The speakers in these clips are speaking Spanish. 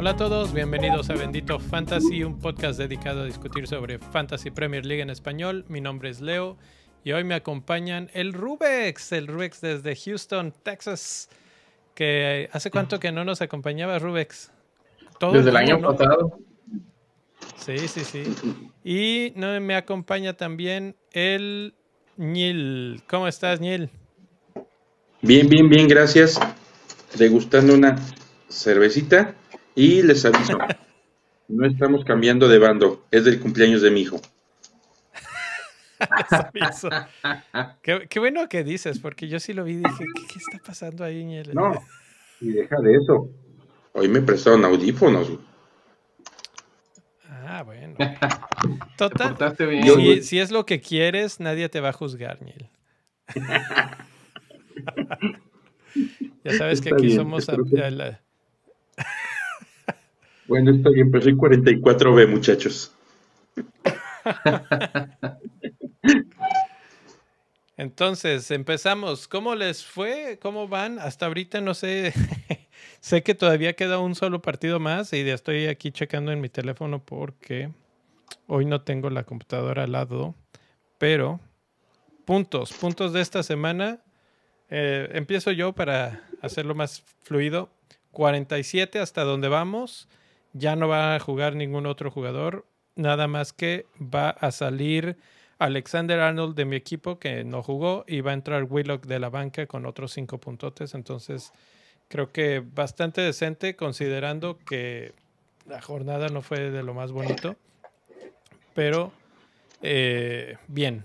Hola a todos, bienvenidos a Bendito Fantasy, un podcast dedicado a discutir sobre Fantasy Premier League en español. Mi nombre es Leo y hoy me acompañan el Rubex, el Rubex desde Houston, Texas. Que hace cuánto que no nos acompañaba Rubex. desde el año pasado. Sí, sí, sí. Y no, me acompaña también el Nil. ¿Cómo estás, Nil? Bien, bien, bien, gracias. Degustando una cervecita y les aviso, no estamos cambiando de bando, es del cumpleaños de mi hijo. qué, bueno que dices, porque yo sí lo vi y dije, ¿qué, está pasando ahí? No, y deja de eso. Hoy me prestaron audífonos. Ah, bueno. Total. Si, es lo que quieres, nadie te va a juzgar, Niel. ya sabes que aquí somos... Bueno, está bien, pero soy 44B, muchachos. Entonces, empezamos. ¿Cómo les fue? ¿Cómo van? Hasta ahorita no sé. Sé que todavía queda un solo partido más y ya estoy aquí checando en mi teléfono porque hoy no tengo la computadora al lado. Pero, puntos, puntos de esta semana. Eh, empiezo yo para hacerlo más fluido. 47 hasta donde vamos ya no va a jugar ningún otro jugador, nada más que va a salir Alexander Arnold de mi equipo que no jugó y va a entrar Willock de la banca con otros cinco puntotes, entonces creo que bastante decente considerando que la jornada no fue de lo más bonito, pero eh, bien.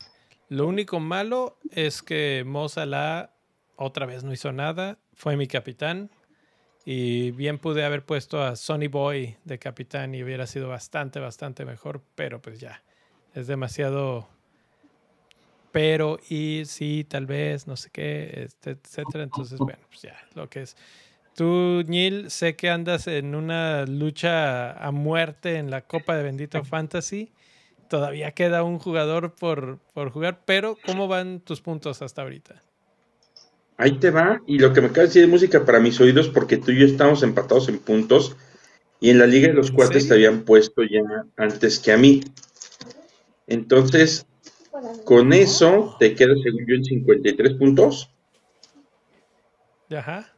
Lo único malo es que Mo otra vez no hizo nada, fue mi capitán, y bien pude haber puesto a Sonny Boy de capitán y hubiera sido bastante, bastante mejor, pero pues ya, es demasiado pero y sí, tal vez, no sé qué, este, etcétera. Entonces, bueno, pues ya, lo que es. Tú, Neil, sé que andas en una lucha a muerte en la Copa de Bendito Fantasy. Todavía queda un jugador por, por jugar, pero ¿cómo van tus puntos hasta ahorita? Ahí te va. Y lo que me acaba de decir es música para mis oídos, porque tú y yo estamos empatados en puntos. Y en la Liga de los Cuates te habían puesto ya antes que a mí. Entonces, con eso te quedas, según yo, en 53 puntos. Ajá.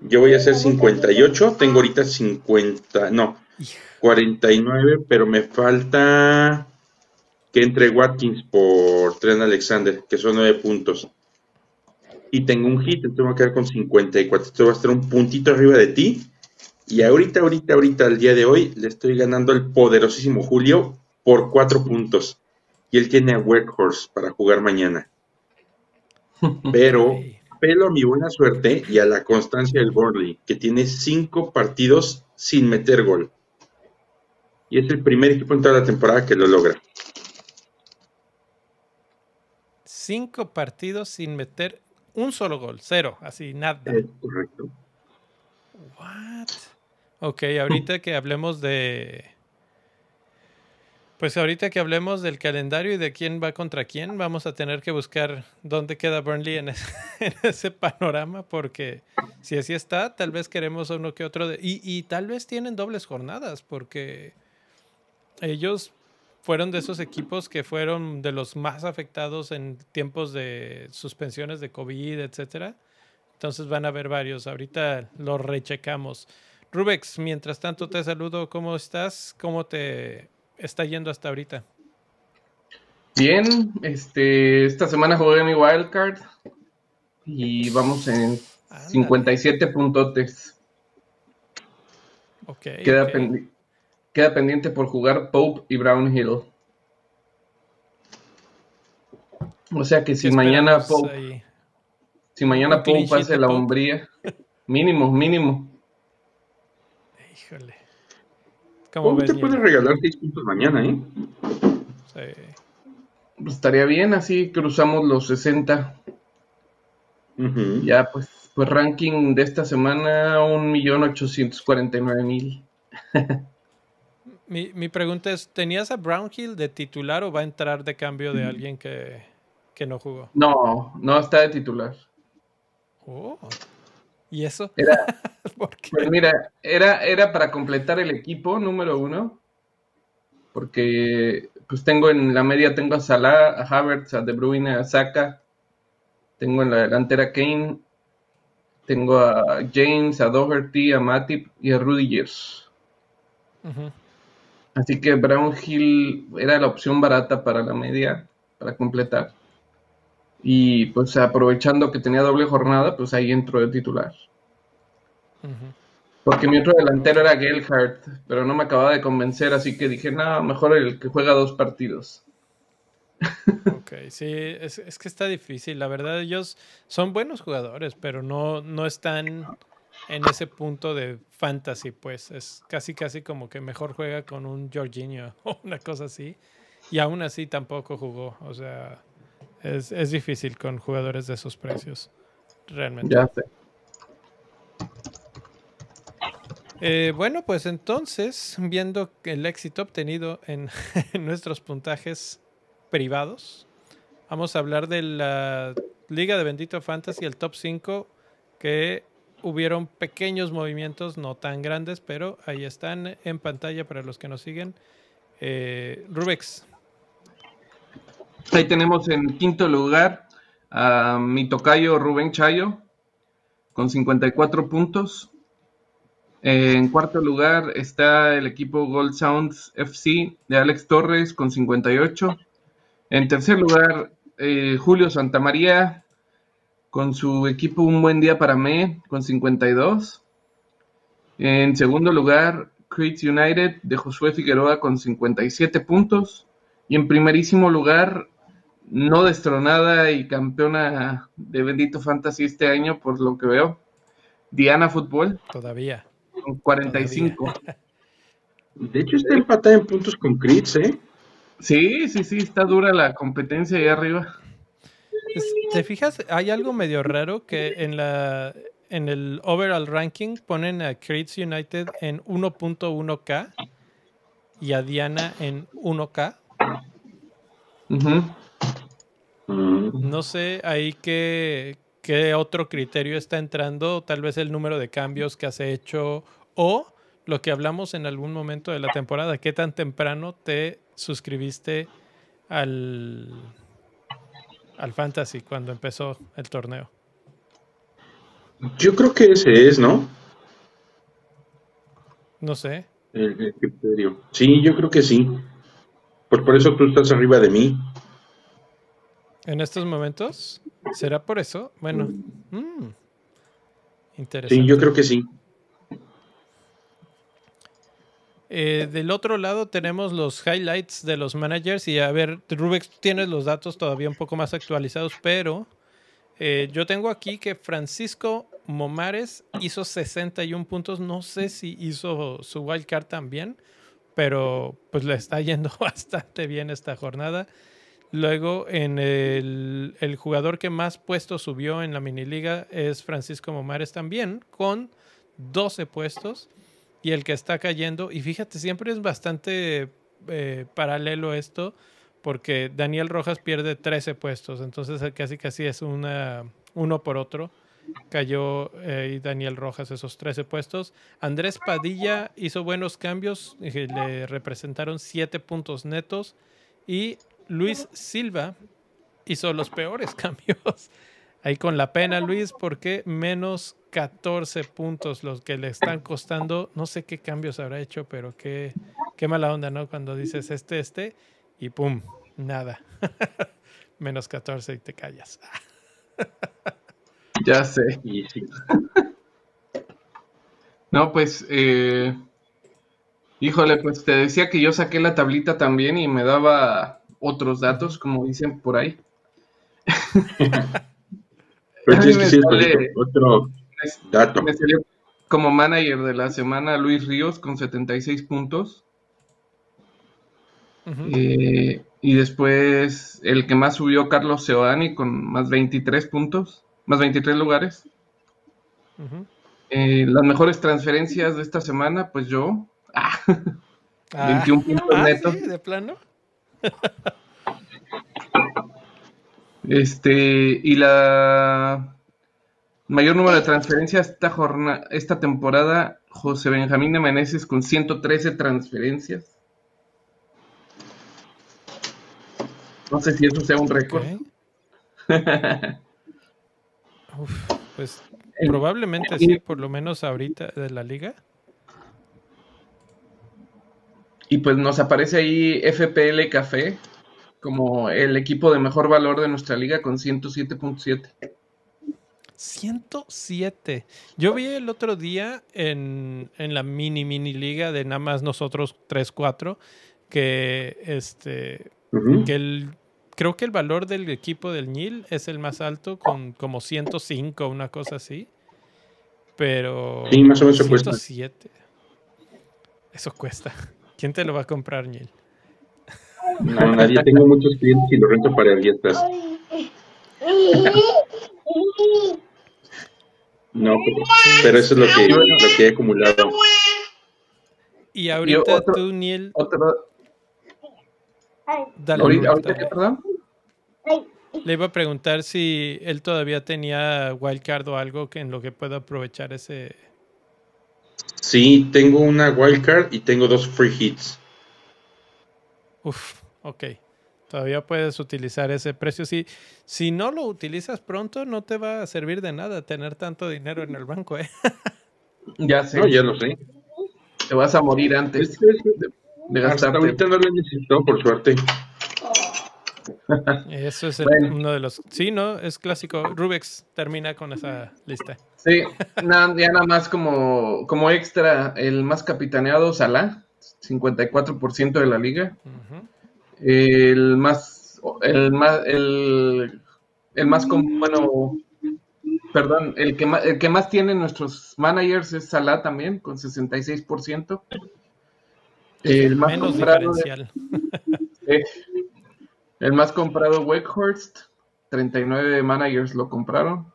Yo voy a hacer 58. Tengo ahorita 50. No, 49, pero me falta que entre Watkins por Tren Alexander, que son 9 puntos y tengo un hit, entonces me voy a quedar con 54. Esto va a estar un puntito arriba de ti. Y ahorita, ahorita, ahorita, al día de hoy, le estoy ganando el poderosísimo Julio por cuatro puntos. Y él tiene a Workhorse para jugar mañana. Pero pelo a mi buena suerte y a la constancia del Burnley, que tiene cinco partidos sin meter gol. Y es el primer equipo en toda la temporada que lo logra. Cinco partidos sin meter un solo gol, cero, así nada. correcto. What? Ok, ahorita que hablemos de. Pues ahorita que hablemos del calendario y de quién va contra quién, vamos a tener que buscar dónde queda Burnley en ese, panorama, porque si así está, tal vez queremos uno que otro. Y, y tal vez tienen dobles jornadas, porque ellos fueron de esos equipos que fueron de los más afectados en tiempos de suspensiones de COVID, etcétera. Entonces van a haber varios. Ahorita los rechecamos. Rubex, mientras tanto te saludo. ¿Cómo estás? ¿Cómo te está yendo hasta ahorita? Bien, este, esta semana jugué mi wildcard y vamos en 57 puntotes. Okay, Queda, pendiente Queda pendiente por jugar Pope y Brownhill. O sea que si mañana Pope, si mañana Pope hace la hombría, mínimo, mínimo. Híjole. ¿Cómo te puede regalar 6 puntos mañana, ¿eh? Sí. Pues estaría bien, así cruzamos los 60. Ya, pues, pues ranking de esta semana, 1.849.000. Mi, mi, pregunta es, ¿tenías a Brownhill de titular o va a entrar de cambio de alguien que, que no jugó? No, no está de titular. Oh. ¿Y eso? Era, Pues mira, era, era para completar el equipo número uno, porque pues tengo en la media tengo a Salah, a Havertz, a De Bruyne, a Saka, tengo en la delantera Kane, tengo a James, a Doherty, a Matip y a Rudigers. Así que Brownhill era la opción barata para la media, para completar. Y pues aprovechando que tenía doble jornada, pues ahí entró de titular. Porque mi otro delantero era Gelhardt, pero no me acababa de convencer, así que dije, no, mejor el que juega dos partidos. Ok, sí, es, que está difícil. La verdad, ellos son buenos jugadores, pero no, no están en ese punto de fantasy, pues. Es casi, casi como que mejor juega con un Jorginho o una cosa así. Y aún así tampoco jugó. O sea, es, es difícil con jugadores de esos precios. Realmente. Ya sé. Eh, bueno, pues entonces, viendo el éxito obtenido en, nuestros puntajes privados, vamos a hablar de la Liga de Bendito Fantasy, el top 5, que hubieron pequeños movimientos, no tan grandes, pero ahí están en pantalla para los que nos siguen. Eh, Rubex. Ahí tenemos en quinto lugar a mi tocayo Rubén Chayo con 54 puntos. En cuarto lugar está el equipo Gold Sounds FC de Alex Torres con 58. En tercer lugar, eh, Julio Santamaría con su equipo Un Buen Día para mí con 52. En segundo lugar, Creeds United de Josué Figueroa con 57 puntos. Y en primerísimo lugar, no destronada y campeona de Bendito Fantasy este año, por lo que veo, Diana Fútbol. Todavía 45. De hecho, está empatada en puntos con Crits, ¿eh? Sí, sí, sí, está dura la competencia ahí arriba. ¿Te fijas? Hay algo medio raro que en la en el overall ranking ponen a Crits United en 1.1k y a Diana en 1k. No sé ahí qué, qué otro criterio está entrando, tal vez el número de cambios que has hecho o lo que hablamos en algún momento de la temporada, qué tan temprano te suscribiste al, al Fantasy cuando empezó el torneo. Yo creo que ese es, ¿no? No sé. El, criterio. Sí, yo creo que sí. Por, por eso tú estás arriba de mí. ¿En estos momentos? ¿Será por eso? Bueno, mm, interesante. Sí, yo creo que sí. Eh, del otro lado tenemos los highlights de los managers y a ver, Rubex, tienes los datos todavía un poco más actualizados, pero eh, yo tengo aquí que Francisco Momares hizo 61 puntos, no sé si hizo su wildcard también, pero pues le está yendo bastante bien esta jornada. Luego, en el, jugador que más puestos subió en la mini liga es Francisco Momares también, con 12 puestos. Y el que está cayendo, y fíjate, siempre es bastante eh, paralelo esto, porque Daniel Rojas pierde 13 puestos, entonces casi casi es una, uno por otro. Cayó eh, y Daniel Rojas esos 13 puestos. Andrés Padilla hizo buenos cambios, le representaron 7 puntos netos. Y Luis Silva hizo los peores cambios. Ahí con la pena, Luis, porque menos 14 puntos los que le están costando. No sé qué cambios habrá hecho, pero qué, qué mala onda, ¿no? Cuando dices este, este, y pum, nada. menos 14 y te callas. ya sé. no, pues, eh, híjole, pues te decía que yo saqué la tablita también y me daba otros datos, como dicen por ahí. otro dato. como manager de la semana Luis Ríos con 76 puntos. Eh, y después el que más subió Carlos Seoani con más 23 puntos, más 23 lugares. Eh, las mejores transferencias de esta semana, pues yo. 21 puntos ah, netos. ¿sí? ¿De plano? Este, y la mayor número de transferencias esta, jornada, esta temporada, José Benjamín de Meneses con 113 transferencias. No sé si eso sea un récord. Uf, pues probablemente sí, por lo menos ahorita de la liga. Y pues nos aparece ahí FPL Café como el equipo de mejor valor de nuestra liga con 107.7. 107. Yo vi el otro día en, en la mini mini liga de nada más nosotros 3-4 que este que el creo que el valor del equipo del Nil es el más alto con como 105, una cosa así. Pero Sí, más o menos eso cuesta. 107. Eso cuesta. ¿Quién te lo va a comprar, Nil? No, nadie. Tengo muchos clientes y lo rento para dietas. No, pero, pero eso es lo que, lo que he acumulado. Y ahorita otro- tú, Niel, Otro, dale, ahorita, ahorita qué, perdón. Le iba a preguntar si él todavía tenía wildcard o algo que en lo que pueda aprovechar ese. Sí, tengo una wildcard y tengo dos free hits. Uf, ok. Todavía puedes utilizar ese precio. Si, si no lo utilizas pronto, no te va a servir de nada tener tanto dinero en el banco, ¿eh? Ya sé, No, ya lo sé. te vas a morir antes de, hasta ahorita no lo necesito, por suerte. Eso es el- Bueno. uno de los. Sí, ¿no? Es clásico. Rubex termina con esa lista. Sí, na- ya nada más como, como extra, el más capitaneado, Salah, 54% de la liga. El más, el más, el, el más, bueno, perdón, el que más, el que más tiene nuestros managers es Salah también, con 66%. El más Menos comprado, diferencial. eh, el más comprado Wakehurst, 39 managers lo compraron.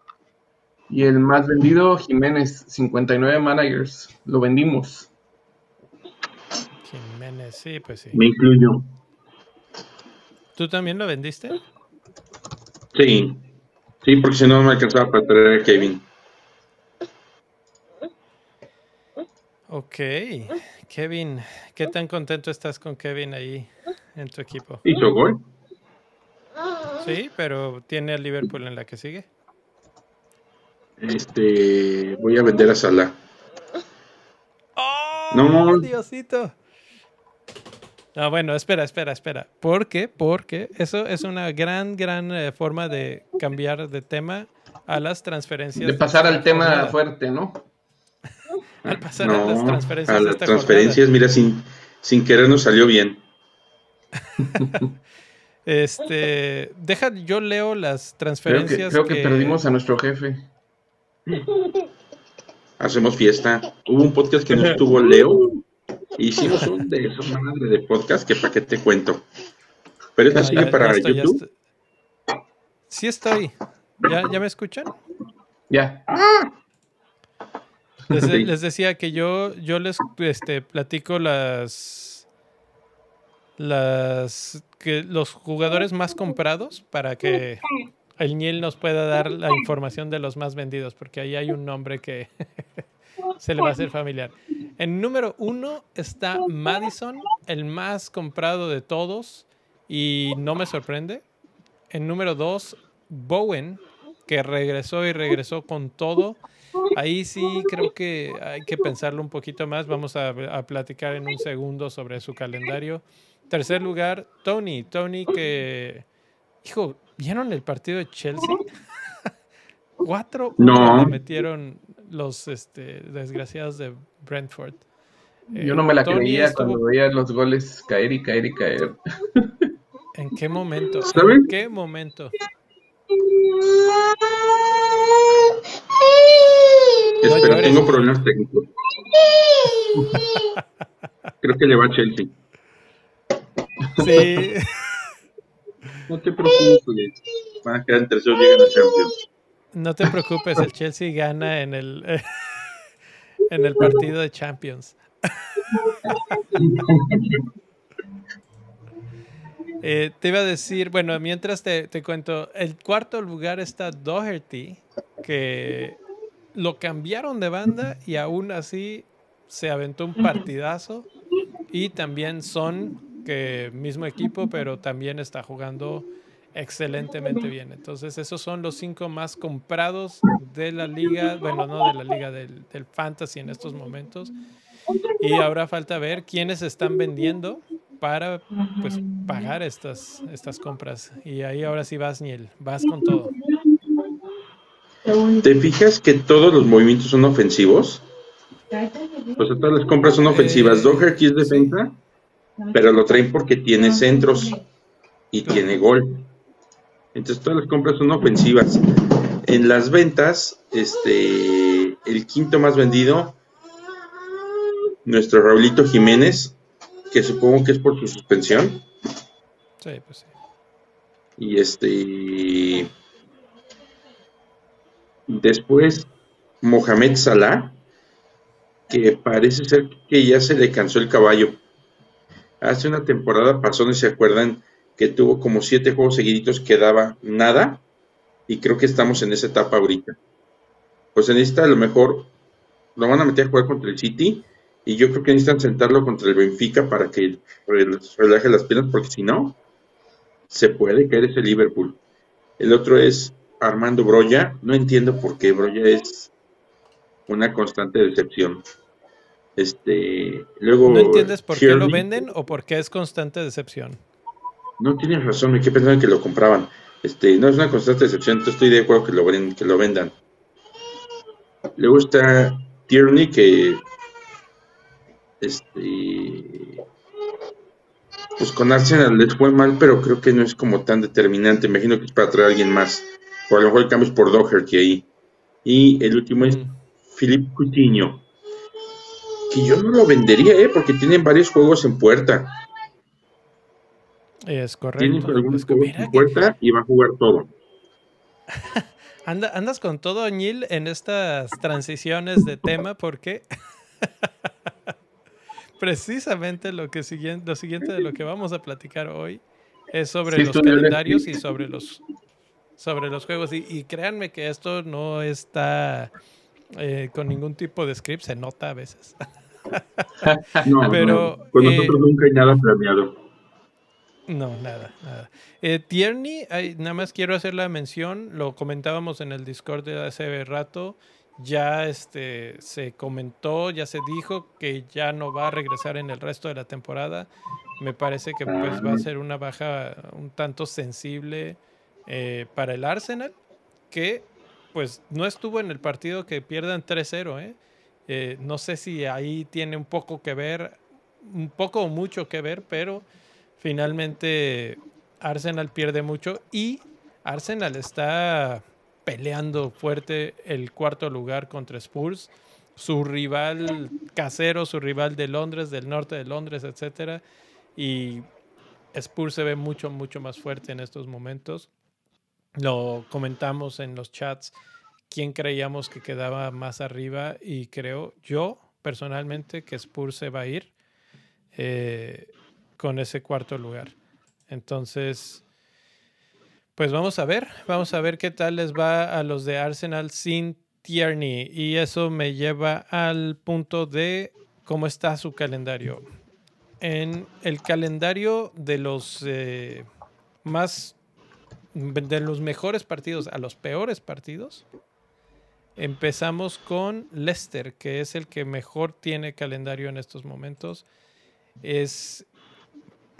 Y el más vendido, Jiménez, 59 managers, lo vendimos. Jiménez, sí, pues sí. Me incluyo. ¿Tú también lo vendiste? Sí. Sí, porque si no me alcanzaba para traer a Kevin. Ok. Kevin, ¿qué tan contento estás con Kevin ahí en tu equipo? Hizo gol. Sí, pero tiene al Liverpool en la que sigue. Este, voy a vender a Salah. ¡Oh! No. Diosito. No, bueno, espera, espera, espera. ¿Por qué? Porque eso es una gran, gran eh, forma de cambiar de tema a las transferencias. De pasar al tema jornada. fuerte, ¿no? Al pasar a las transferencias a las transferencias, mira, sin, sin querer nos salió bien. Este, deja, yo leo las Creo que, transferencias. creo que perdimos a nuestro jefe. Hacemos fiesta. Hubo un podcast que nos estuvo Leo. Hicimos un de eso, madre de podcast, que para qué te cuento. Pero esta No, sigue ya- para ya estoy, ya YouTube. estoy. Sí estoy. ¿Ya, ¿Ya me escuchan? Ya. Les, Sí. les decía que yo, yo les este, platico las, las que los jugadores más comprados para que el Niel nos pueda dar la información de los más vendidos, porque ahí hay un nombre que se le va a hacer familiar. En número uno está Madison, el más comprado de todos, y no me sorprende. En número dos, Bowen, que regresó y regresó con todo. Ahí sí creo que hay que pensarlo un poquito más. Vamos a, a platicar en un segundo sobre su calendario. Tercer lugar, Tony. Tony que... Hijo, ¿vieron el partido de Chelsea? Cuatro No. le metieron los este, desgraciados de Brentford. Yo Eh, no me la Tony creía estuvo- cuando veía los goles caer y caer y caer. ¿En qué momento? ¿Sabes? ¿En qué momento? Espera, tengo problemas técnicos. Creo que le va a Chelsea. Sí. No te preocupes. Van a quedar en terceros, llegan a Champions. No te preocupes, el Chelsea gana en el, en el partido de Champions. Eh, te iba a decir, bueno, mientras te, te, cuento, el cuarto lugar está Doherty, que lo cambiaron de banda y aún así se aventó un partidazo. Y también Son, que mismo equipo, pero también está jugando excelentemente bien. Entonces, esos son los cinco más comprados de la liga, bueno, no de la liga del, del fantasy en estos momentos. Y ahora falta ver quiénes están vendiendo para pues pagar estas, estas compras. Y ahí ahora sí vas, Niel, vas con todo. ¿Te fijas que todos los movimientos son ofensivos? Pues todas las compras son ofensivas. Eh, Doherty es defensa, pero lo traen porque tiene centros y tiene gol. Entonces todas las compras son ofensivas. En las ventas, este, el quinto más vendido, nuestro Raulito Jiménez, que supongo que es por su suspensión. Sí, pues sí. Y este. Después, Mohamed Salah, que parece ser que ya se le cansó el caballo. Hace una temporada pasó, no se acuerdan, que tuvo como siete juegos seguiditos que daba nada, y creo que estamos en esa etapa ahorita. Pues en esta a lo mejor lo van a meter a jugar contra el City, y yo creo que necesitan sentarlo contra el Benfica para que relaje las piernas, porque si no, se puede caer ese Liverpool. El otro es Armando Broya. No entiendo por qué Broya es una constante decepción. Este, luego ¿No entiendes por qué lo venden o por qué es constante decepción? No tienes razón, me quedé pensando que lo compraban. Este, no es una constante decepción, entonces estoy de acuerdo que lo, que lo vendan. Luego está Tierney, que este pues con Arsenal les fue mal, pero creo que no es como tan determinante. Imagino que es para traer a alguien más. O a lo mejor el cambio es por Doherty ahí. Y el último es Philip Coutinho. Que yo no lo vendería, ¿eh? Porque tienen varios juegos en puerta. Es correcto. Tienen algunos juegos en puerta y va a jugar todo. andas con todo, Añil, en estas transiciones de tema, porque precisamente lo que siguiente, lo siguiente de lo que vamos a platicar hoy es sobre los calendarios y sobre los sobre los juegos. Y, créanme que esto no está eh, con ningún tipo de script, se nota a veces. no, pero con nosotros eh, nunca hay nada planeado. No, nada, nada. Eh, Tierney, nada más quiero hacer la mención, lo comentábamos en el Discord de hace rato ya este, se comentó, ya se dijo que ya no va a regresar en el resto de la temporada. Me parece que pues, va a ser una baja un tanto sensible eh, para el Arsenal, que pues no estuvo en el partido que pierdan 3-0. ¿eh? ¿eh? no sé si ahí tiene un poco que ver, un poco o mucho que ver, pero finalmente Arsenal pierde mucho y Arsenal está peleando fuerte el cuarto lugar contra Spurs. Su rival casero, su rival de Londres, del norte de Londres, etcétera. Y Spurs se ve mucho, mucho más fuerte en estos momentos. Lo comentamos en los chats quién creíamos que quedaba más arriba y creo yo personalmente que Spurs se va a ir eh, con ese cuarto lugar. Entonces, pues vamos a ver, vamos a ver qué tal les va a los de Arsenal sin Tierney. Y eso me lleva al punto de cómo está su calendario. En el calendario de los eh, más, de los mejores partidos a los peores partidos, empezamos con Leicester, que es el que mejor tiene calendario en estos momentos. Es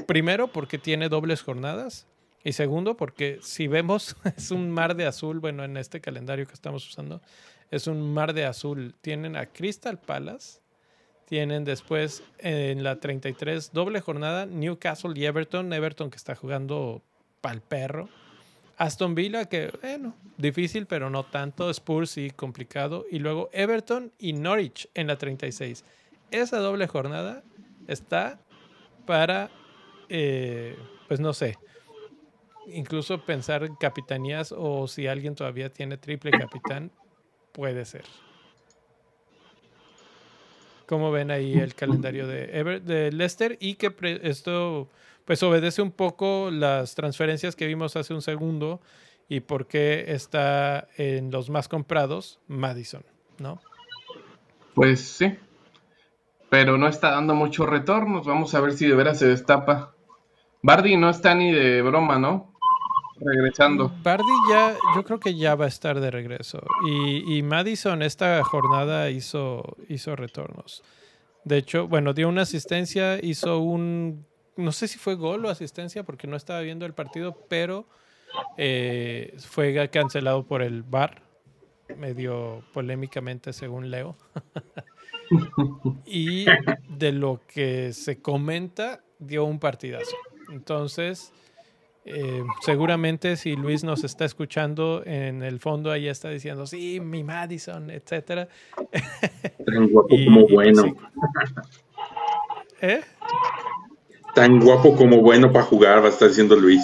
primero porque tiene dobles jornadas y segundo, porque si vemos, es un mar de azul, bueno, en este calendario que estamos usando, es un mar de azul. Tienen a Crystal Palace, tienen después en la 33 doble jornada Newcastle y Everton, Everton que está jugando pal perro. Aston Villa, que bueno, difícil, pero no tanto. Spurs y complicado. Y luego Everton y Norwich en la 36. Esa doble jornada está para, eh, pues no sé, incluso pensar en capitanías o si alguien todavía tiene triple capitán, puede ser. Cómo ven ahí el calendario de, de Leicester y que esto pues obedece un poco las transferencias que vimos hace un segundo y por qué está en los más comprados Madison, ¿no? Pues sí, pero no está dando muchos retornos. Vamos a ver si de veras se destapa. Bardi no está ni de broma, ¿no? Regresando. Bardi ya, yo creo que ya va a estar de regreso. Y, Madison esta jornada hizo, hizo retornos. De hecho, bueno, dio una asistencia, hizo un, no sé si fue gol o asistencia porque no estaba viendo el partido, pero eh, fue cancelado por el VAR, medio polémicamente según Leo. y de lo que se comenta, dio un partidazo. Entonces, eh, seguramente si Luis nos está escuchando, en el fondo ahí está diciendo, sí, mi Madison, etcétera. Tan guapo como bueno. ¿Eh? Tan guapo como bueno para jugar, va a estar diciendo Luis.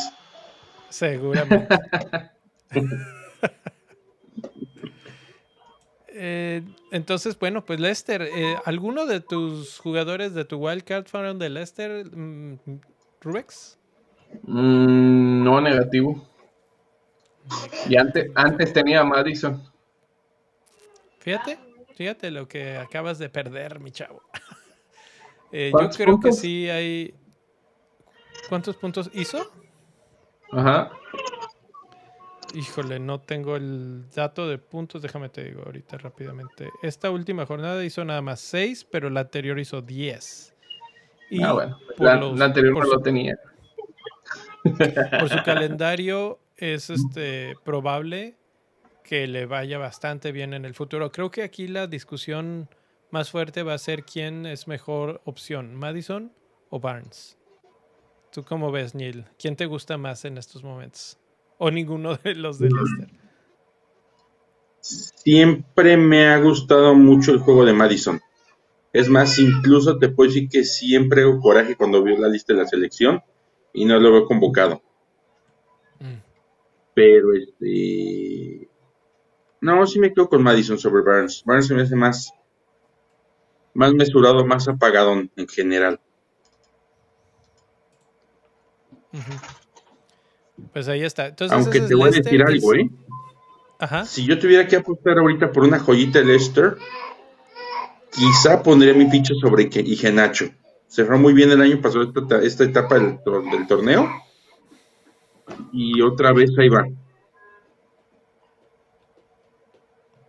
Seguramente. Eh, entonces, bueno, pues Lester, eh, ¿alguno de tus jugadores de tu wildcard fueron de Lester, mm, Rubex? Mm, no, negativo. Y antes, antes tenía Madison. Fíjate, fíjate lo que acabas de perder, mi chavo. Eh, yo creo que sí hay. ¿Cuántos puntos hizo? Ajá. Híjole, no tengo el dato de puntos, déjame te digo ahorita rápidamente. Esta última jornada hizo nada más 6, pero la anterior hizo 10. ah, bueno, la, anterior no lo tenía. Por su calendario es este probable que le vaya bastante bien en el futuro. Creo que aquí la discusión más fuerte va a ser quién es mejor opción, Madison o Barnes. ¿Tú cómo ves, Neil? ¿Quién te gusta más en estos momentos? ¿O ninguno de los de Lester? Siempre me ha gustado mucho el juego de Madison. Es más, incluso te puedo decir que siempre hago coraje cuando veo la lista de la selección y no lo he convocado. Mm. Pero este. No, sí me quedo con Madison sobre Barnes. Barnes se me hace más, más mesurado, más apagado en general. Pues ahí está. Aunque te voy a decir algo, ¿eh? Ajá. Si yo tuviera que apostar ahorita por una joyita de Lester, quizá pondría mi ficha sobre Igenacho. Cerró muy bien el año pasado esta, etapa del, torneo. Y otra vez ahí va.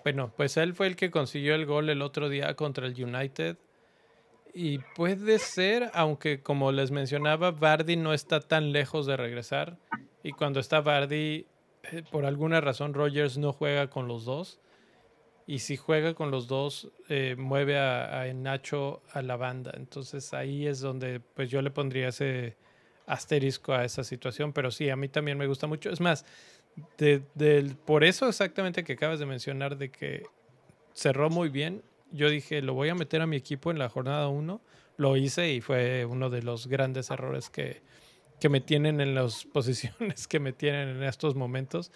Bueno, pues él fue el que consiguió el gol el otro día contra el United. Y puede ser, aunque como les mencionaba, Bardi no está tan lejos de regresar. Y cuando está Bardi, eh, por alguna razón Rogers no juega con los dos. Y si juega con los dos, eh, mueve a, Nacho a la banda. Entonces ahí es donde pues yo le pondría ese asterisco a esa situación. Pero sí, a mí también me gusta mucho. Es más, por eso exactamente que acabas de mencionar de que cerró muy bien, yo dije, lo voy a meter a mi equipo en la jornada 1. Lo hice y fue uno de los grandes errores que, que me tienen en las posiciones que me tienen en estos momentos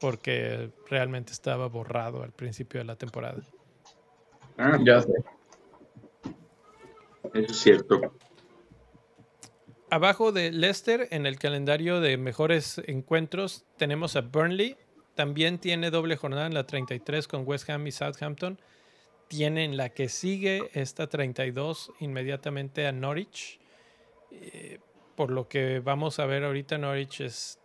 porque realmente estaba borrado al principio de la temporada. Ah, ya sé. Eso es cierto. Abajo de Leicester, en el calendario de mejores encuentros, tenemos a Burnley. También tiene doble jornada en la 33 con West Ham y Southampton. Tiene en la que sigue esta 32 inmediatamente a Norwich. Eh, por lo que vamos a ver ahorita, Norwich es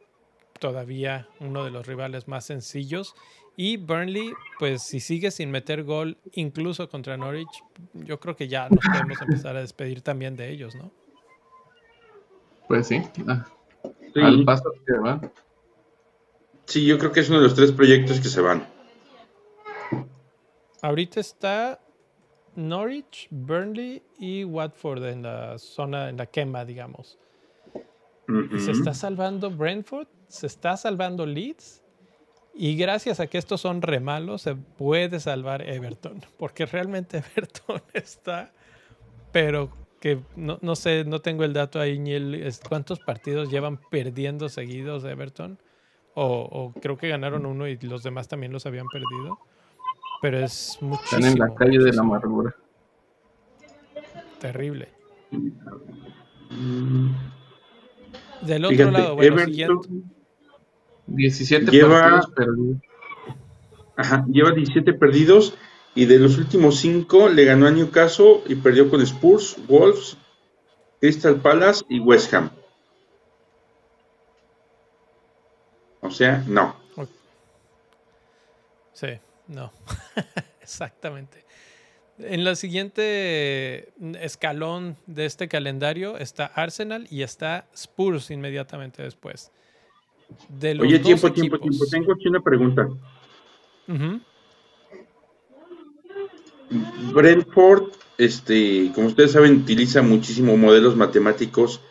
todavía uno de los rivales más sencillos. Y Burnley, pues si sigue sin meter gol, incluso contra Norwich, yo creo que ya nos podemos empezar a despedir también de ellos, ¿no? Pues sí. Ah, al paso que van. Sí, yo creo que es uno de los tres proyectos que se van. Ahorita está Norwich, Burnley y Watford en la zona, en la quema, digamos. Se está salvando Brentford, se está salvando Leeds. Y gracias a que estos son remalos, se puede salvar Everton. Porque realmente Everton está. Pero que no, sé, no tengo el dato ahí ni el. ¿Cuántos partidos llevan perdiendo seguidos Everton? O, creo que ganaron uno y los demás también los habían perdido. Pero es muchísimo. Están en la calle de la amargura. terrible. Del otro lado, bueno, siguiente. 17 lleva, perdidos. Ajá, lleva 17 perdidos y de los últimos 5 le ganó a Newcastle y perdió con Spurs, Wolves, Crystal Palace y West Ham. O sea, no. Sí, no. Exactamente. En la siguiente escalón de este calendario está Arsenal y está Spurs inmediatamente después. Oye, tiempo, tiempo, tiempo. Tengo aquí una pregunta. Brentford, este, como ustedes saben, utiliza muchísimo modelos matemáticos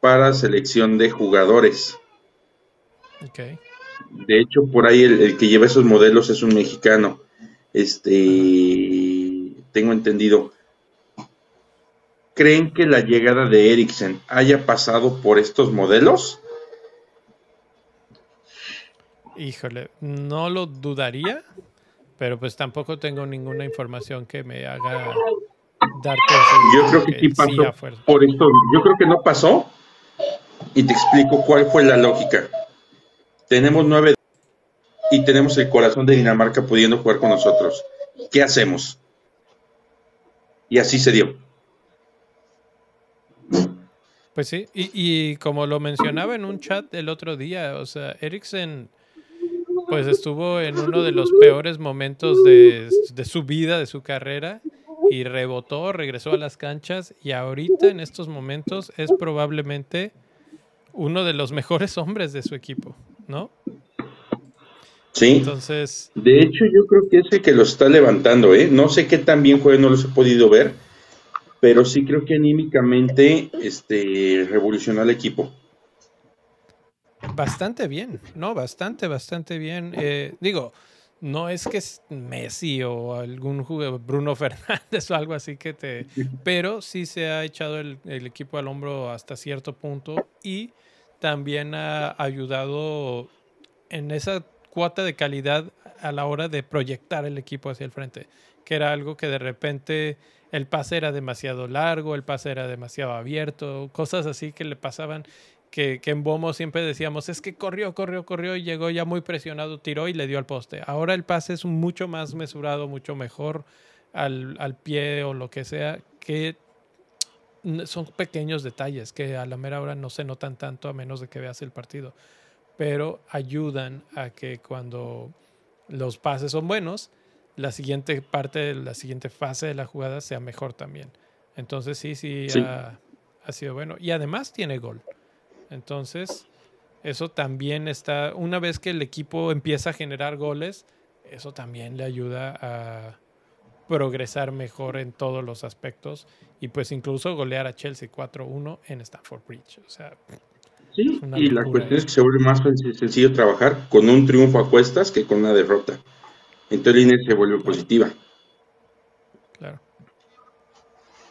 para selección de jugadores. Okay. De hecho, por ahí el, que lleva esos modelos es un mexicano. Este, tengo entendido. ¿Creen que la llegada de Ericsson haya pasado por estos modelos? Híjole, no lo dudaría, pero pues tampoco tengo ninguna información que me haga darte. Yo creo que, sí pasó por esto. Yo creo que no pasó y te explico cuál fue la lógica. Tenemos nueve y tenemos el corazón de Dinamarca pudiendo jugar con nosotros. ¿Qué hacemos? Y así se dio. Pues sí, y, como lo mencionaba en un chat el otro día, o sea, pues estuvo en uno de los peores momentos de, su vida, de su carrera, y rebotó, regresó a las canchas, y ahorita en estos momentos es probablemente uno de los mejores hombres de su equipo, ¿no? Sí. Entonces. De hecho, yo creo que es el que lo está levantando, ¿eh? No sé qué tan bien juega, no los he podido ver, pero sí creo que anímicamente este, revolucionó al equipo. Bastante bien, no, bastante, bastante bien. Eh, digo, no es que es Messi o algún jugador, Bruno Fernández o algo así que te... Pero sí se ha echado el, equipo al hombro hasta cierto punto y también ha ayudado en esa cuota de calidad a la hora de proyectar el equipo hacia el frente, que era algo que de repente el pase era demasiado largo, el pase era demasiado abierto, cosas así que le pasaban que, en Bomo siempre decíamos, es que corrió, corrió, corrió y llegó ya muy presionado, tiró y le dio al poste. Ahora el pase es mucho más mesurado, mucho mejor al, al pie o lo que sea, que son pequeños detalles que a la mera hora no se notan tanto a menos de que veas el partido, pero ayudan a que cuando los pases son buenos, la siguiente parte, la siguiente fase de la jugada sea mejor también. Entonces sí, sí, Ha, ha sido bueno. Y además tiene gol. Entonces, eso también está, una vez que el equipo empieza a generar goles, eso también le ayuda a progresar mejor en todos los aspectos y pues incluso golear a Chelsea 4-1 en Stamford Bridge. O sea, sí, y la cuestión es que se vuelve más sencillo trabajar con un triunfo a cuestas que con una derrota. Entonces la se vuelve positiva. Claro.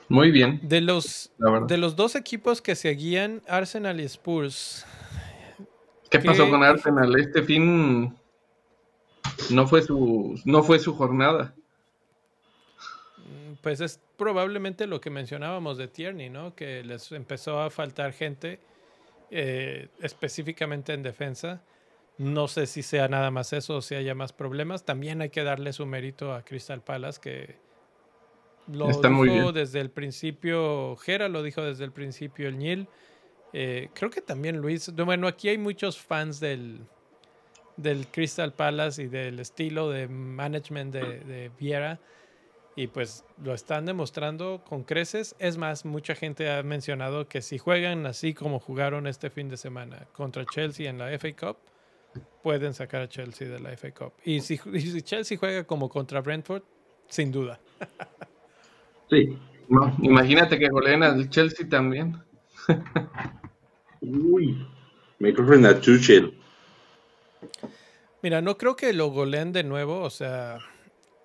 Muy bien. De los, de los dos equipos que seguían, Arsenal y Spurs. ¿Qué, pasó con Arsenal? Este fin no fue su, no fue su jornada. Pues es probablemente lo que mencionábamos de Tierney, ¿no? Que les empezó a faltar gente, eh, específicamente en defensa. No sé si sea nada más eso o si haya más problemas. También hay que darle su mérito a Crystal Palace, que lo dijo desde el principio Jera, lo dijo desde el principio el Nil. Eh, creo que también Luis. Bueno, aquí hay muchos fans del, del Crystal Palace y del estilo de management de, de Viera. Y pues lo están demostrando con creces. Es más, mucha gente ha mencionado que si juegan así como jugaron este fin de semana contra Chelsea en la FA Cup, pueden sacar a Chelsea de la FA Cup. Y si, y si Chelsea juega como contra Brentford, sin duda. Sí. imagínate que goleen al Chelsea también. Uy, me corren a Tuchel. Mira, no creo que lo goleen de nuevo. O sea,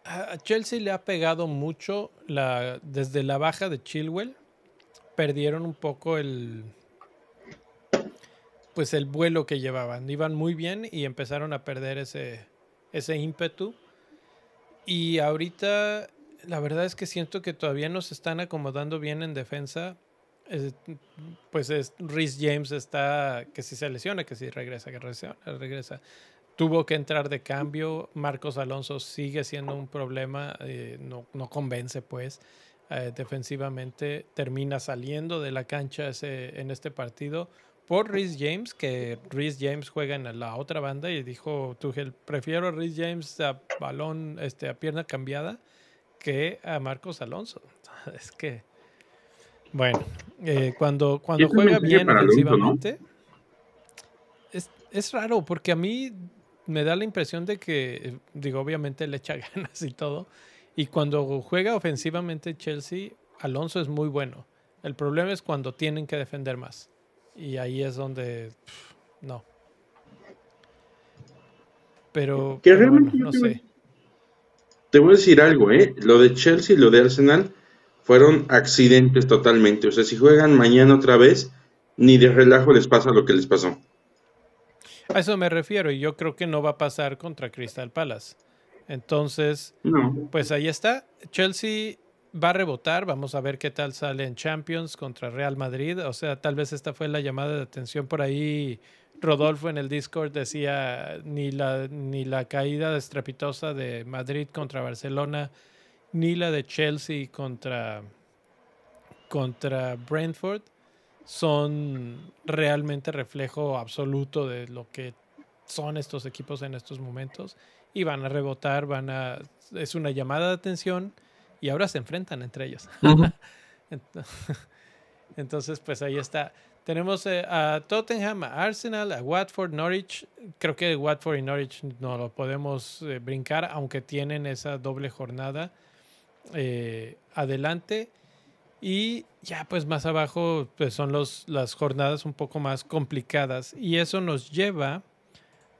a Chelsea le ha pegado mucho desde la baja de Chilwell. Perdieron un poco el, pues el vuelo que llevaban. Iban muy bien y empezaron a perder ese, ese ímpetu. Y ahorita la verdad es que siento que todavía nos están acomodando bien en defensa. pues es, Rhys James está, que si se lesiona, que si regresa, que regresa. Tuvo que entrar de cambio. Marcos Alonso sigue siendo un problema, eh, no, no, convence pues. Eh, defensivamente termina saliendo de la cancha ese, en este partido por Rhys James, que Rhys James juega en la otra banda y dijo Tuchel, prefiero a Rhys James a balón, este, a pierna cambiada que a Marcos Alonso. Es que, bueno, eh, cuando, cuando juega bien ofensivamente, es, es raro porque a mí me da la impresión de que, digo, obviamente le echa ganas y todo, y cuando juega ofensivamente Chelsea, Alonso es muy bueno. El problema es cuando tienen que defender más. Y ahí es donde no. Pero, que realmente no sé. Te voy a decir algo, ¿eh? Lo de Chelsea y lo de Arsenal fueron accidentes totalmente. O sea, si juegan mañana otra vez, ni de relajo les pasa lo que les pasó. A eso me refiero, y yo creo que no va a pasar contra Crystal Palace. Entonces, pues ahí está. Chelsea va a rebotar. Vamos a ver qué tal sale en Champions contra Real Madrid. O sea, tal vez esta fue la llamada de atención por ahí. Rodolfo en el Discord decía ni la, ni la caída estrepitosa de Madrid contra Barcelona, ni la de Chelsea contra, contra Brentford son realmente reflejo absoluto de lo que son estos equipos en estos momentos y van a rebotar, van a es una llamada de atención y ahora se enfrentan entre ellos. Entonces, pues ahí está. Tenemos eh, a Tottenham, a Arsenal, a Watford, Norwich. Creo que Watford y Norwich no lo podemos eh, brincar, aunque tienen esa doble jornada eh, adelante. Y ya pues más abajo pues son los, las jornadas un poco más complicadas. Y eso nos lleva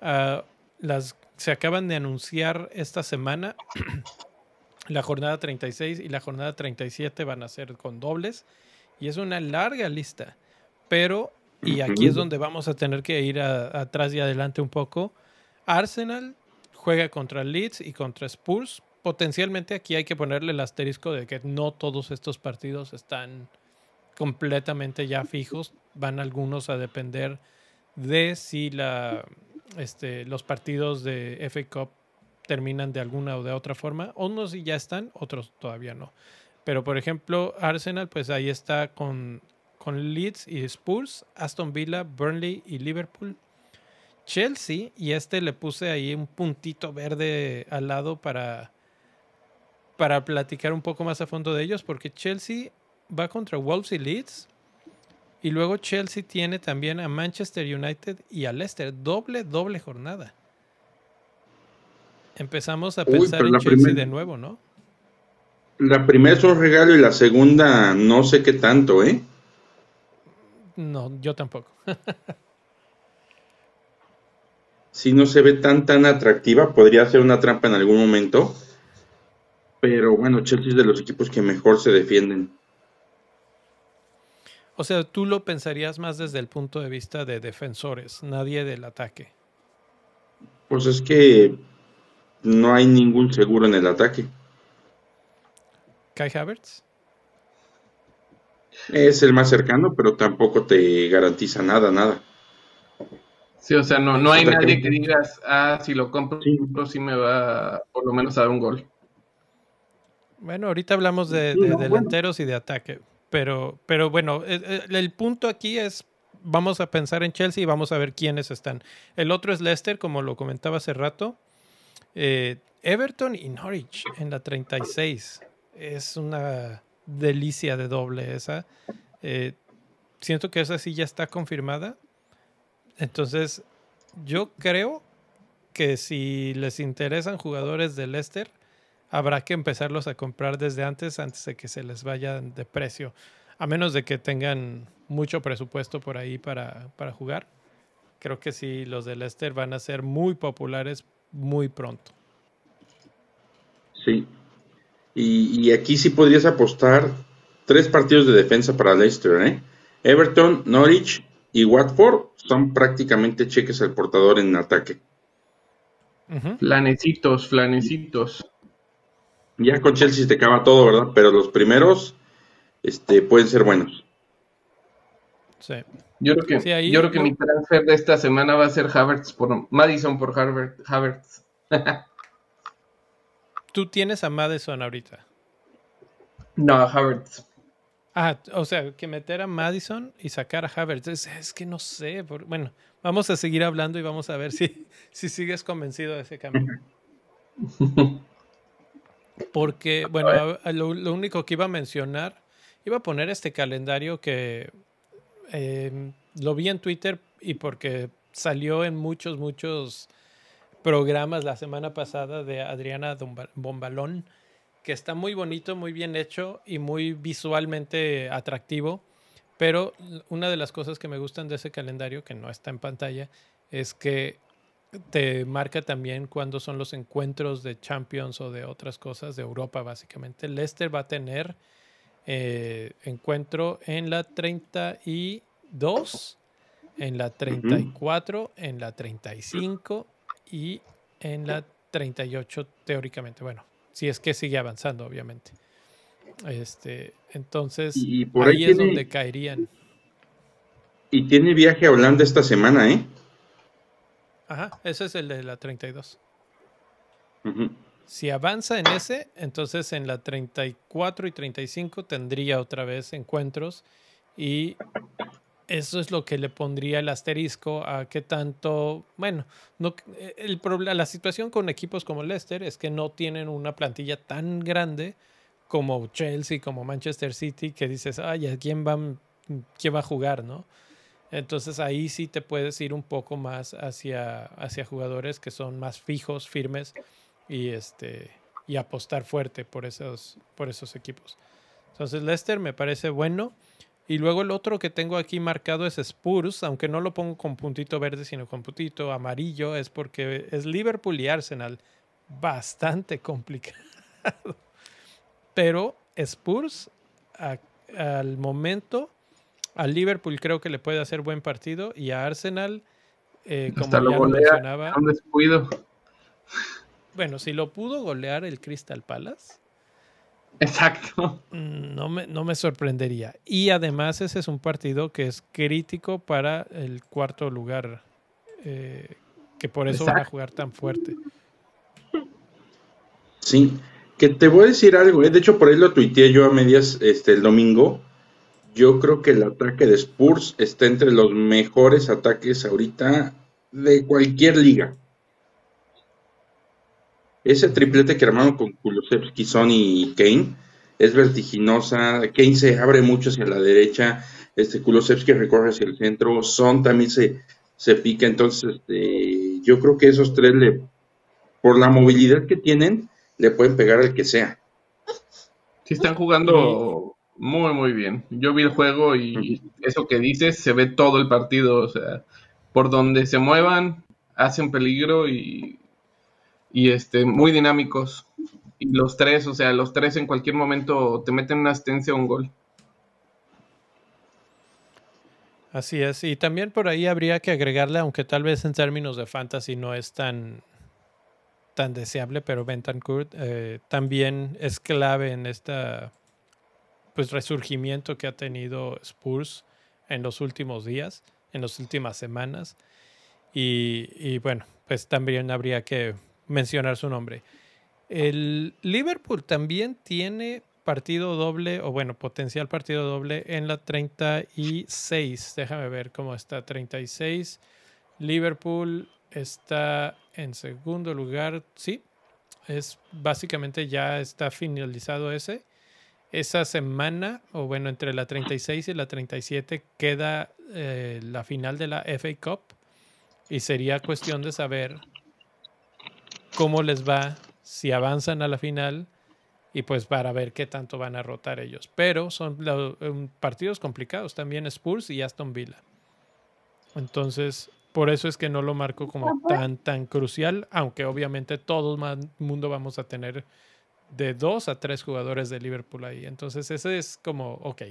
a las se acaban de anunciar esta semana. la jornada 36 y la jornada 37 van a ser con dobles. Y es una larga lista. Pero, y aquí es donde vamos a tener que ir atrás y adelante un poco. Arsenal juega contra Leeds y contra Spurs. Potencialmente aquí hay que ponerle el asterisco de que no todos estos partidos están completamente ya fijos. Van algunos a depender de si la, este, los partidos de FA Cup terminan de alguna o de otra forma. Unos ya están, otros todavía no. Pero por ejemplo, Arsenal, pues ahí está con, con Leeds y Spurs, Aston Villa, Burnley y Liverpool. Chelsea, y este le puse ahí un puntito verde al lado para, para platicar un poco más a fondo de ellos, porque Chelsea va contra Wolves y Leeds y luego Chelsea tiene también a Manchester United y a Leicester. Doble, doble jornada. Empezamos a pensar en Chelsea de nuevo, ¿no? La primera es un regalo y la segunda no sé qué tanto, ¿eh? No, yo tampoco. si no se ve tan tan atractiva, podría ser una trampa en algún momento. Pero bueno, Chelsea es de los equipos que mejor se defienden. O sea, tú lo pensarías más desde el punto de vista de defensores, nadie del ataque. Pues es que no hay ningún seguro en el ataque. Kai Havertz. Es el más cercano, pero tampoco te garantiza nada, nada. Sí, o sea, no, no hay nadie que digas, ah, si lo compro, sí. me va por lo menos a dar un gol. Bueno, ahorita hablamos de, delanteros y de ataque. Pero, pero bueno, eh, eh, el, punto aquí es, vamos a pensar en Chelsea y vamos a ver quiénes están. El otro es Leicester, como lo comentaba hace rato. Eh, Everton y Norwich en la 36. Es una delicia de doble esa. siento que esa sí ya está confirmada. Entonces, yo creo que si les interesan jugadores de Leicester, habrá que empezarlos a comprar desde antes, antes de que se les vayan de precio. A menos de que tengan mucho presupuesto por ahí para, jugar. Creo que sí, los de Leicester van a ser muy populares muy pronto. Sí. Y, aquí sí podrías apostar tres partidos de defensa para Leicester, ¿eh? Everton, Norwich y Watford son prácticamente cheques al portador en ataque. Flanecitos, flanecitos. Ya con Chelsea te acaba todo, ¿verdad? Pero los primeros este, pueden ser buenos. Sí. Yo creo que, yo creo que mi transfer de esta semana va a ser Havertz por Madison por Harvard, Havertz. ¿Tú tienes a Madison ahorita? No, a Havertz. Ah, o sea, que meter a Madison y sacar a Havertz. Es, que no sé. bueno, vamos a seguir hablando y vamos a ver si, si sigues convencido de ese camino. Porque, bueno, lo, único que iba a mencionar, iba a poner este calendario que em, lo vi en Twitter y porque salió en muchos, muchos programas la semana pasada de Adriana Bombalón, que está muy bonito, muy bien hecho y muy visualmente atractivo. Pero una de las cosas que me gustan de ese calendario, que no está en pantalla, es que te marca también cuándo son los encuentros de Champions o de otras cosas de Europa, básicamente. Leicester va a tener eh, encuentro en la 32, en la 34, en la 35 y en la 38, teóricamente. Bueno, si es que sigue avanzando, obviamente. Este, entonces, ahí, es donde caerían. Y tiene viaje a Holanda esta semana, ¿eh? Ajá, ese es el de la 32. Si avanza en ese, entonces en la 34 y 35 tendría otra vez encuentros y eso es lo que le pondría el asterisco a qué tanto, bueno, no, el problema, la situación con equipos como Leicester es que no tienen una plantilla tan grande como Chelsea, como Manchester City, que dices, ay, ¿a quién va, quién va a jugar, no? Entonces ahí sí te puedes ir un poco más hacia, hacia jugadores que son más fijos, firmes y, este, y apostar fuerte por esos, por esos equipos. Entonces Leicester me parece bueno. Y luego el otro que tengo aquí marcado es Spurs, aunque no lo pongo con puntito verde, sino con puntito amarillo, es porque es Liverpool y Arsenal. Bastante complicado. Pero Spurs al momento a Liverpool creo que le puede hacer buen partido y a Arsenal, eh, como ya lo mencionaba. Un descuido. Bueno, si lo pudo golear el Crystal Palace. Exacto. Mm, no me, no me sorprendería. Y además ese es un partido que es crítico para el cuarto lugar, eh, que por eso van a jugar tan fuerte. Sí, que te voy a decir algo, ¿eh? de hecho por ahí lo tuiteé yo a medias este, el domingo yo creo que el ataque de Spurs está entre los mejores ataques ahorita de cualquier liga. Ese triplete que armaron con Kulusevski, Son y Kane es vertiginosa. Kane se abre mucho hacia la derecha. Este Kulusevski recorre hacia el centro. Son también se, se pica. Entonces, este, yo creo que esos tres, le, por la movilidad que tienen, le pueden pegar al que sea. Sí, están jugando muy, muy bien. Yo vi el juego y eso que dices, se ve todo el partido. O sea, por donde se muevan, hacen peligro y, y este, muy dinámicos. Y los tres, o sea, los tres en cualquier momento te meten una asistencia o un gol. Así es, y también por ahí habría que agregarle, aunque tal vez en términos de fantasy no es tan, tan deseable, pero Bentancourt eh, también es clave en esta pues resurgimiento que ha tenido Spurs en los últimos días, en las últimas semanas. Y, bueno, pues también habría que mencionar su nombre. El Liverpool también tiene partido doble, o bueno, potencial partido doble en la 36. Déjame ver cómo está. 36. Liverpool está en segundo lugar. Sí, es básicamente ya está finalizado ese esa semana, o bueno, entre la 36 y la 37 queda eh, la final de la FA Cup y sería cuestión de saber cómo les va, si avanzan a la final y pues para ver qué tanto van a rotar ellos. Pero son partidos complicados también Spurs y Aston Villa. Entonces, por eso es que no lo marco como tan, tan crucial, aunque obviamente todo el mundo vamos a tener de dos a tres jugadores de Liverpool ahí. Entonces, ese es como, ok,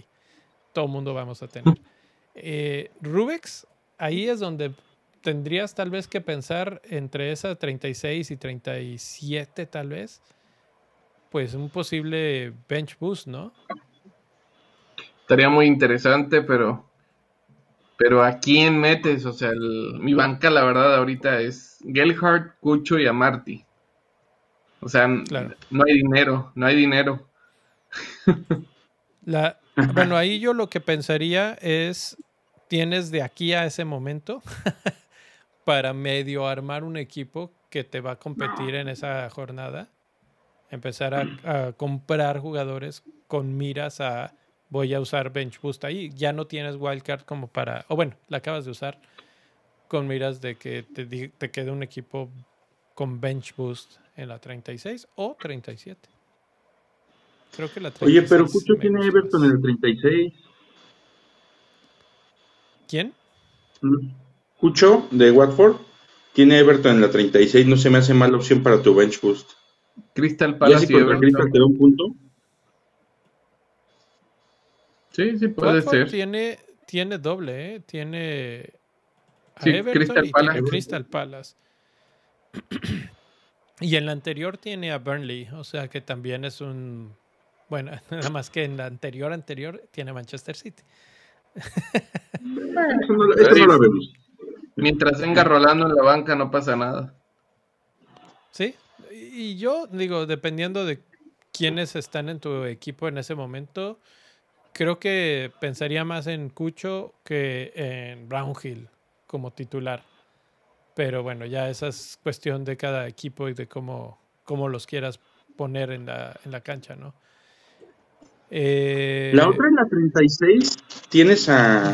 todo el mundo vamos a tener. Eh, Rubex, ahí es donde tendrías tal vez que pensar entre esa 36 y 37, tal vez. pues un posible bench boost, ¿no? Estaría muy interesante, pero pero ¿a quién metes? O sea, mi banca, la verdad, ahorita es Gelhardt, Cucho y Amarty. O sea, no hay dinero, no hay dinero. La, bueno, ahí yo lo que pensaría es, tienes de aquí a ese momento para medio armar un equipo que te va a competir en esa jornada. Empezar a comprar jugadores con miras a voy a usar Bench Boost ahí. Ya no tienes Wildcard como para, o bueno, la acabas de usar con miras de que te, te quede un equipo con Bench Boost en la 36 o 37. Creo que la 36 Oye, pero Cucho tiene Everton en el 36. ¿Quién? Cucho de Watford tiene Everton en la 36. No se me hace mala opción para tu Bench Boost. Crystal Palace y Everton. Crystal te da un punto. Sí, sí, puede ser. Tiene, tiene doble, ¿eh? Tiene a Everton y Tiene Crystal Palace. y en la anterior tiene a Burnley, o sea que también es un. Bueno, nada más que en la anterior anterior tiene Manchester City. eso no, lo vemos. Mientras venga rolando en la banca no pasa nada. Sí, y yo digo, dependiendo de quiénes están en tu equipo en ese momento, creo que pensaría más en Cucho que en Brownhill como titular. Pero bueno, ya esa es cuestión de cada equipo y de cómo, cómo los quieras poner en la, en la cancha, ¿no? Eh, la otra en la 36 tienes a,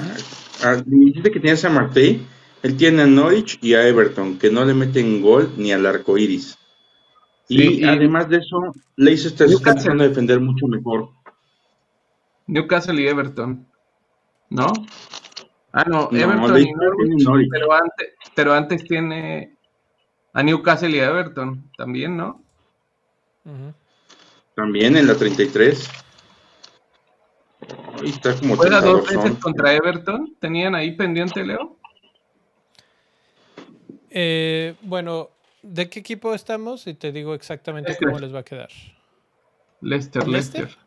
a dijiste que tienes a Martey, él tiene a Norwich y a Everton, que no le meten gol ni al arco iris. y, además de eso, Leicester está empezando a defender mucho mejor. Newcastle y Everton. ¿No? Ah, no, Everton y Norwich, pero antes, pero antes tiene a Newcastle y Everton también, ¿no? También en la 33. Ahí está como ¿Juega dos veces contra Everton? ¿Tenían ahí pendiente, Leo? Eh, bueno, ¿de qué equipo estamos? Y te digo exactamente cómo les va a quedar. Leicester. Leicester.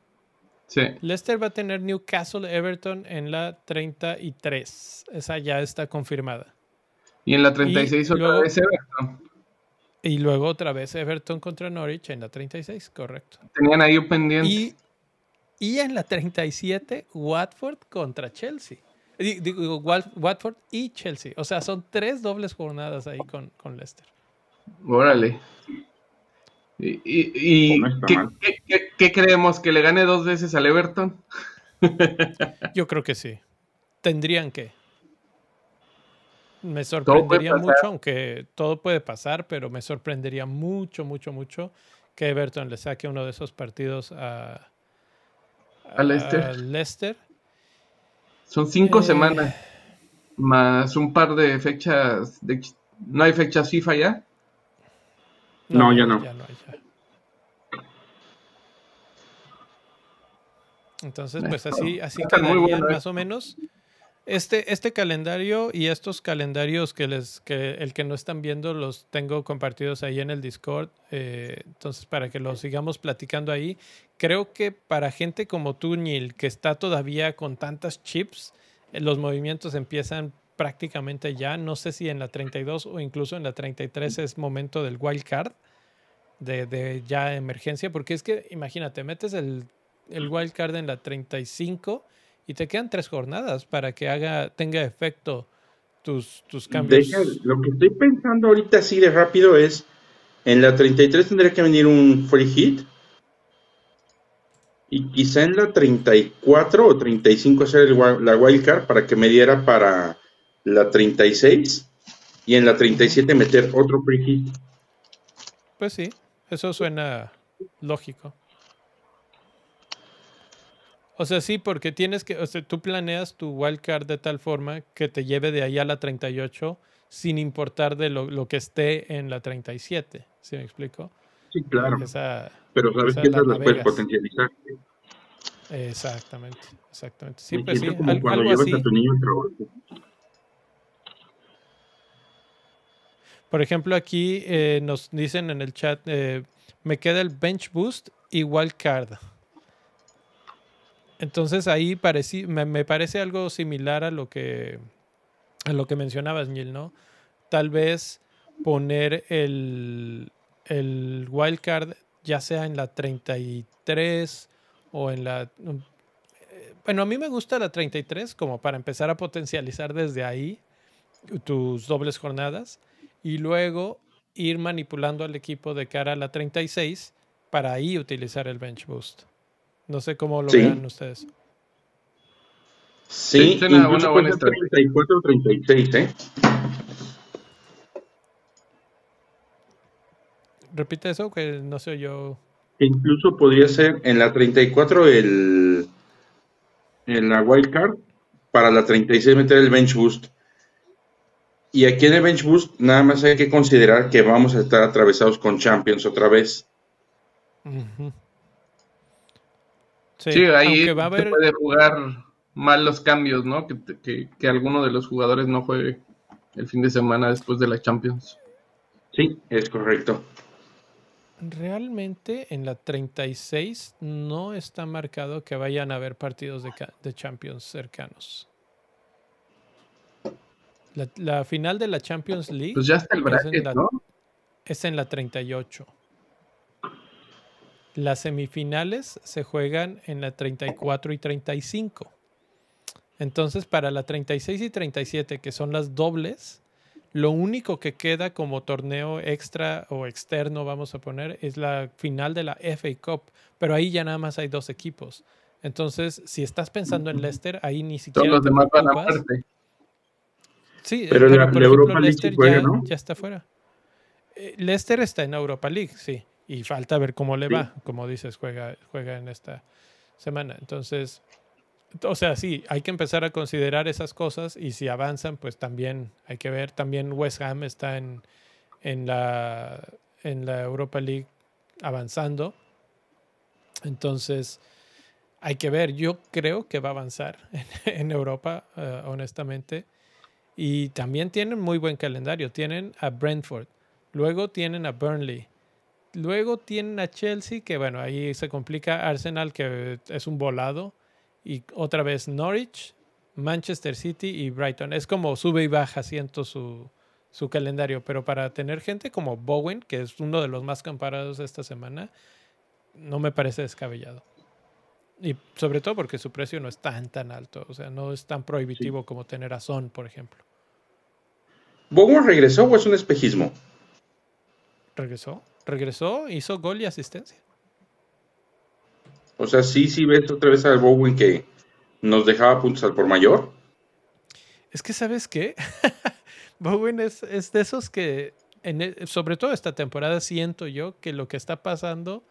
Leicester va a tener Newcastle Everton en la 33. Esa ya está confirmada. Y en la 36 otra vez Everton. Y luego otra vez Everton contra Norwich en la 36, correcto. Tenían ahí un pendiente. Y, y en la 37, Watford contra Chelsea. Digo, Watford y Chelsea. O sea, son tres dobles jornadas ahí con, con Leicester. Órale. ¿Y, ¿qué, creemos? ¿Que le gane dos veces al Everton? Yo creo que sí. Tendrían que. Me sorprendería mucho, aunque todo puede pasar, pero me sorprendería mucho, mucho, mucho que Everton le saque uno de esos partidos a, a, Leicester. Son cinco eh, semanas más un par de fechas. De, ¿No hay fechas FIFA ya? No, ya no. Entonces, pues así, así quedarían ¿eh? más o menos. Este, este calendario y estos calendarios que les, que el que no están viendo los tengo compartidos ahí en el Discord. Eh, entonces, para que los sigamos platicando ahí. Creo que para gente como tú, Neil, que está todavía con tantas chips, eh, los movimientos empiezan prácticamente ya. No sé si en la 32 o incluso en la 33 es momento del wild card de, de ya emergencia, porque es que imagínate, metes el, el wild card en la 35 y te quedan tres jornadas para que haga tenga efecto tus, tus cambios. lo que estoy pensando ahorita así de rápido es, en la 33 tendría que venir un free hit. Y quizá en la 34 o 35 hacer el, la wildcard para que me diera para la 36 y en la 37 meter otro free hit. Pues sí, eso suena lógico. O sea, sí, porque tienes que, o sea, tú planeas tu wildcard de tal forma que te lleve de ahí a la 38 sin importar de lo, que esté en la 37. ¿Sí me explico? Sí, claro. Pero sabes que esas las puedes potencializar. Exactamente, exactamente. Sí, pues sí, algo, así. A tu niño por ejemplo, aquí eh, nos dicen en el chat, eh, me queda el bench boost y wild card. Entonces ahí me, parece algo similar a lo que a lo que mencionabas, Neil, ¿no? Tal vez poner el, el wild card ya sea en la 33 o en la... Bueno, a mí me gusta la 33 como para empezar a potencializar desde ahí tus dobles jornadas y luego ir manipulando al equipo de cara a la 36 para ahí utilizar el bench boost. No sé cómo lo vean ustedes. Sí, sí una, una buena 34 36, ¿eh? Repite eso, que no sé yo. Incluso podría ser en la 34 el en la wildcard, para la 36 meter el bench boost. Y aquí en el bench boost nada más hay que considerar que vamos a estar atravesados con Champions otra vez. Sí, ahí va a haber... se puede jugar mal los cambios, ¿no? Que, que, alguno de los jugadores no juegue el fin de semana después de la Champions. Sí, es correcto. Realmente en la 36 no está marcado que vayan a haber partidos de, de Champions cercanos. La, final de la Champions League. Pues ya está el bracket, es ¿no? Es en la 38. Las semifinales se juegan en la 34 y 35. Entonces, para la 36 y 37, que son las dobles, lo único que queda como torneo extra o externo, vamos a poner, es la final de la FA Cup. Pero ahí ya nada más hay dos equipos. Entonces, si estás pensando en Leicester, ahí ni siquiera. Todos los demás van a Sí, pero, la, por ejemplo, Leicester ya, está fuera. Eh, Leicester está en Europa League, sí. Y falta ver cómo le va. Como dices, juega, juega en esta semana. Entonces, o sea, sí, hay que empezar a considerar esas cosas y si avanzan, pues también hay que ver. También West Ham está en, en, la, en la Europa League avanzando. Entonces, hay que ver. Yo creo que va a avanzar en, Europa, eh, honestamente. Y también tienen muy buen calendario. Tienen a Brentford, luego tienen a Burnley, luego tienen a Chelsea, que bueno, ahí se complica. Arsenal, que es un volado. Y otra vez Norwich, Manchester City y Brighton. Es como sube y baja, siento su, su calendario. Pero para tener gente como Bowen, que es uno de los más comparados esta semana, no me parece descabellado. Y sobre todo porque su precio no es tan, tan alto. O sea, no es tan prohibitivo como tener a Son, por ejemplo. ¿Bowen regresó o es un espejismo? Regresó. Regresó, hizo gol y asistencia. O sea, sí, sí ves otra vez al Bowen que nos dejaba puntos al por mayor. Es que, ¿sabes qué? Bowen es, es, de esos que, en, e, sobre todo esta temporada, siento yo que lo que está pasando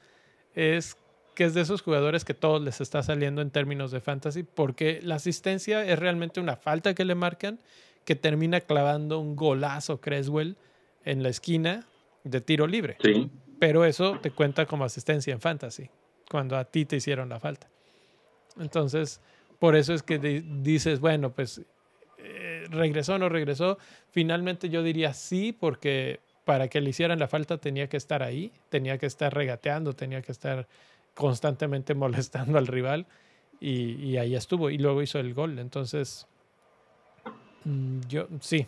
es que es de esos jugadores que todos les está saliendo en términos de fantasy, porque la asistencia es realmente una falta que le marcan, que termina clavando un golazo Creswell en la esquina de tiro libre. Sí. Pero eso te cuenta como asistencia en fantasy, cuando a ti te hicieron la falta. Entonces, por eso es que dices, bueno, pues eh, regresó o no regresó. Finalmente yo diría sí, porque para que le hicieran la falta tenía que estar ahí, tenía que estar regateando, tenía que estar constantemente molestando al rival y, ahí estuvo y luego hizo el gol. Entonces, mm, yo sí,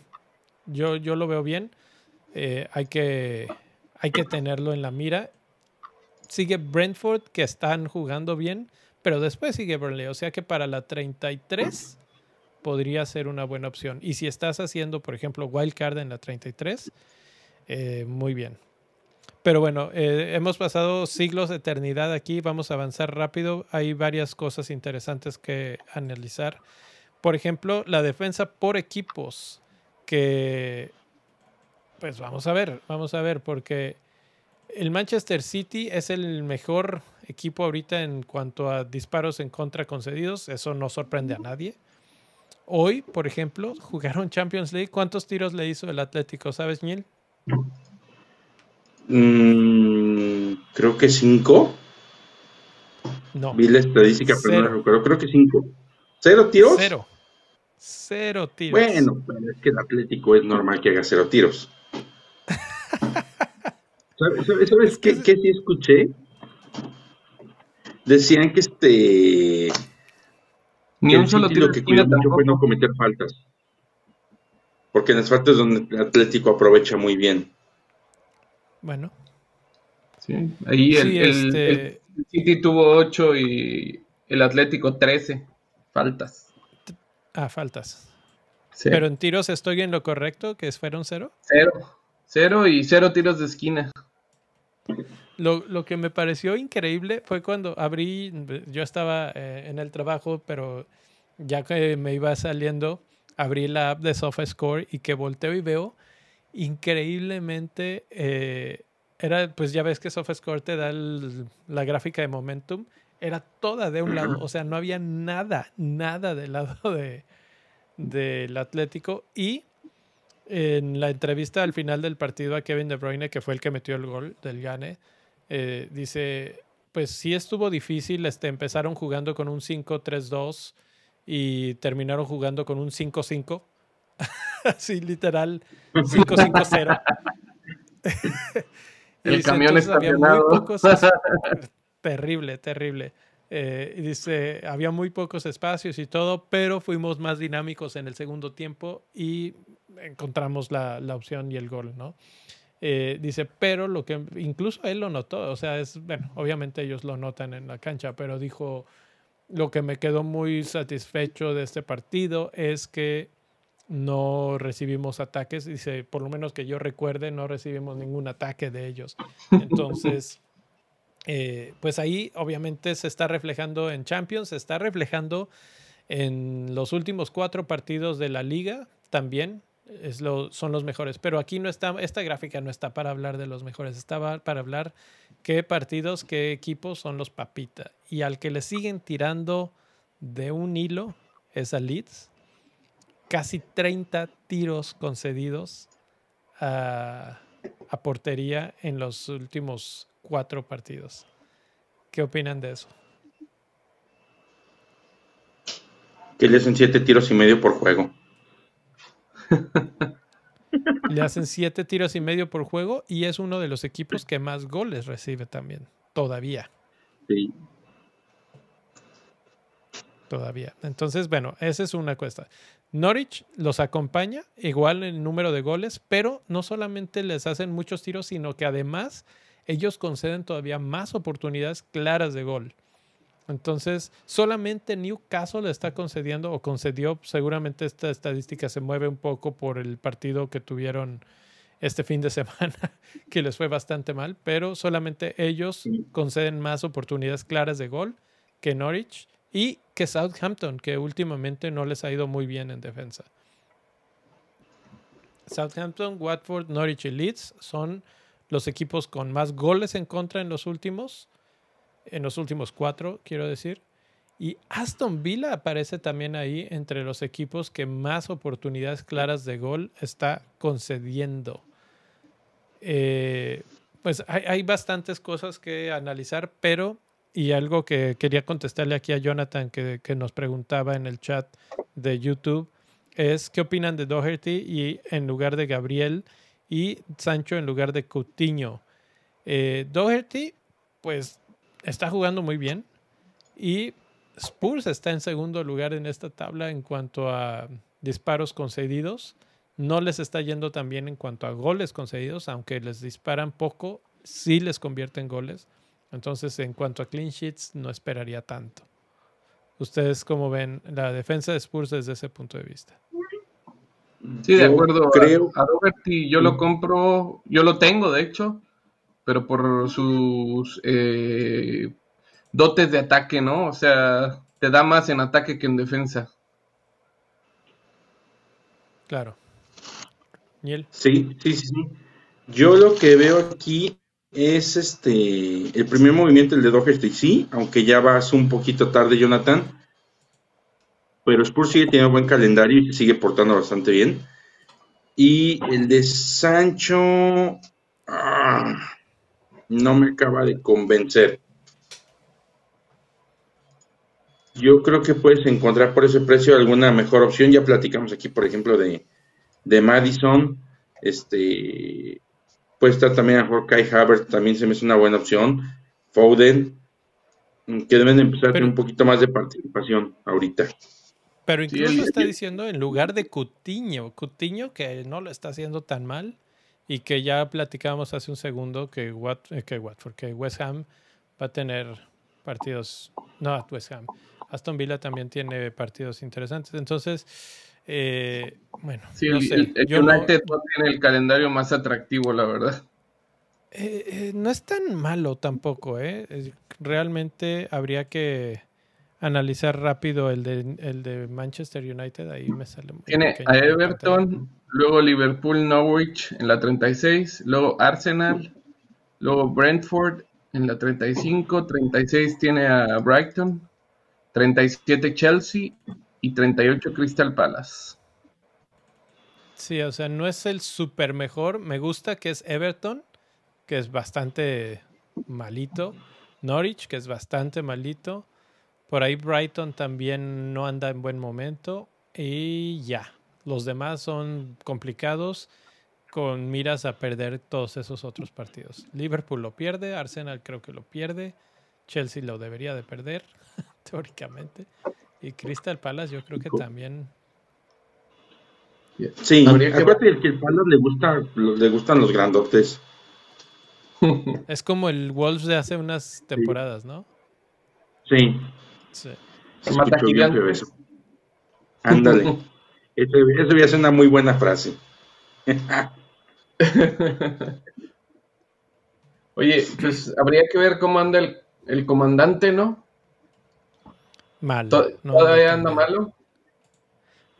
yo, yo lo veo bien. Eh, hay, que, hay que tenerlo en la mira. Sigue Brentford, que están jugando bien, pero después sigue Burnley. O sea que para la 33 podría ser una buena opción. Y si estás haciendo, por ejemplo, Wildcard en la 33, eh, muy bien. Pero bueno, eh, hemos pasado siglos de eternidad aquí, vamos a avanzar rápido. Hay varias cosas interesantes que analizar. Por ejemplo, la defensa por equipos, que pues vamos a ver, vamos a ver, porque el Manchester City es el mejor equipo ahorita en cuanto a disparos en contra concedidos, eso no sorprende a nadie. Hoy, por ejemplo, jugaron Champions League. ¿Cuántos tiros le hizo el Atlético? ¿Sabes, Miel? Mm, creo que cinco. No. Vi la estadística, pero no recuerdo. Creo que cinco. ¿Cero tiros? Cero. Cero tiros. Bueno, es que el Atlético es normal que haga cero tiros. ¿Sabes, qué, qué sí escuché? Decían que este. Ni un solo tiro que cuida mucho fue no cometer faltas. Porque en las faltas donde el Atlético aprovecha muy bien. Bueno. Sí, ahí el, este City tuvo 8 y el Atlético 13 faltas. Ah, faltas. Pero en tiros estoy en lo correcto, que fueron cero. Cero. Cero y cero tiros de esquina. Lo, que me pareció increíble fue cuando abrí, yo estaba eh, en el trabajo, pero ya que me iba saliendo, abrí la app de SofaScore y que volteo y veo increíblemente, eh, era, pues ya ves que SofaScore te da la gráfica de momentum, era toda de un lado, o sea, no había nada, nada del lado de, del Atlético y en la entrevista al final del partido a Kevin De Bruyne, que fue el que metió el gol del Gane, eh, dice, pues sí estuvo difícil, este, empezaron jugando con un 5-3-2 y terminaron jugando con un 5-5, así literal, 5-5-0. el camión estacionado. terrible, terrible. Eh, dice, había muy pocos espacios y todo, pero fuimos más dinámicos en el segundo tiempo y encontramos la, la opción y el gol, ¿no? Eh, dice, pero lo que incluso él lo notó, o sea, es, bueno, obviamente ellos lo notan en la cancha, pero dijo, lo que me quedó muy satisfecho de este partido es que no recibimos ataques, dice, por lo menos que yo recuerde, no recibimos ningún ataque de ellos. Entonces, eh, pues ahí obviamente se está reflejando en Champions, se está reflejando en los últimos cuatro partidos de la liga también es lo, son los mejores. Pero aquí no está, esta gráfica no está para hablar de los mejores, está para hablar qué partidos, qué equipos son los papita. Y al que le siguen tirando de un hilo es a Leeds. Casi 30 tiros concedidos a, a portería en los últimos cuatro partidos. ¿Qué opinan de eso? Que le hacen siete tiros y medio por juego. Le hacen siete tiros y medio por juego y es uno de los equipos que más goles recibe también, todavía. Sí. Todavía. Entonces, bueno, esa es una cuesta. Norwich los acompaña, igual en número de goles, pero no solamente les hacen muchos tiros, sino que además ellos conceden todavía más oportunidades claras de gol. Entonces, solamente Newcastle le está concediendo o concedió, seguramente esta estadística se mueve un poco por el partido que tuvieron este fin de semana, que les fue bastante mal, pero solamente ellos conceden más oportunidades claras de gol que Norwich y que Southampton, que últimamente no les ha ido muy bien en defensa. Southampton, Watford, Norwich y Leeds son los equipos con más goles en contra en los últimos en los últimos cuatro, quiero decir. Y Aston Villa aparece también ahí entre los equipos que más oportunidades claras de gol está concediendo. Eh, pues hay, bastantes cosas que analizar, pero, y algo que quería contestarle aquí a Jonathan que, nos preguntaba en el chat de YouTube, es qué opinan de Doherty y en lugar de Gabriel y Sancho en lugar de Coutinho. Eh, Doherty, pues está jugando muy bien y Spurs está en segundo lugar en esta tabla en cuanto a disparos concedidos. No les está yendo tan bien en cuanto a goles concedidos, aunque les disparan poco, sí les convierten goles. Entonces, en cuanto a clean sheets, no esperaría tanto. ¿Ustedes cómo ven la defensa de Spurs desde ese punto de vista? Sí, de acuerdo. Creo. A, Doherty yo lo compro, yo lo tengo, de hecho pero por sus eh, dotes de ataque, ¿no? O sea, te da más en ataque que en defensa. Claro. ¿Niel? Sí, sí, sí, Yo lo que veo aquí es este el primer movimiento, el de Doherty, sí, aunque ya vas un poquito tarde, Jonathan. Pero Spurs sigue teniendo buen calendario y se sigue portando bastante bien. Y el de Sancho. Ah, no me acaba de convencer. Yo creo que puedes encontrar por ese precio alguna mejor opción. Ya platicamos aquí, por ejemplo, de, de Madison. Este, Puede estar también a mejor Kai Havertz, también se me hace una buena opción. Foden, que deben empezar a tener un poquito más de participación ahorita. Pero incluso está diciendo en lugar de Cutiño, Cutiño que no lo está haciendo tan mal y que ya platicábamos hace un segundo que, Wat, eh, que Watford, que West Ham va a tener partidos, no, West Ham, Aston Villa también tiene partidos interesantes. Entonces, eh, bueno, no sé. El, United no, tiene el calendario más atractivo, la verdad. Eh, no es tan malo tampoco, ¿eh? Realmente habría que analizar rápido el de, el de Manchester United, ahí me sale muy Tiene a Everton, luego Liverpool Norwich en la 36, luego Arsenal, luego Brentford en la 35, 36 tiene a Brighton, 37 Chelsea y 38 Crystal Palace. Sí, o sea, no es el super mejor. Me gusta que es Everton, que es bastante malito. Norwich, que es bastante malito. Por ahí Brighton también no anda en buen momento. Y ya, los demás son complicados con miras a perder todos esos otros partidos. Liverpool lo pierde, Arsenal creo que lo pierde, Chelsea lo debería de perder, teóricamente. Y Crystal Palace yo creo que también... Sí, acuérdate que el Palace le, gusta, le gustan los grandotes. Es como el Wolves de hace unas temporadas, ¿no? Sí. Sí. Ándale. Eso, eso voy a ser una muy buena frase. Oye, pues habría que ver cómo anda el, el comandante, ¿no? Mal. ¿Todavía anda malo?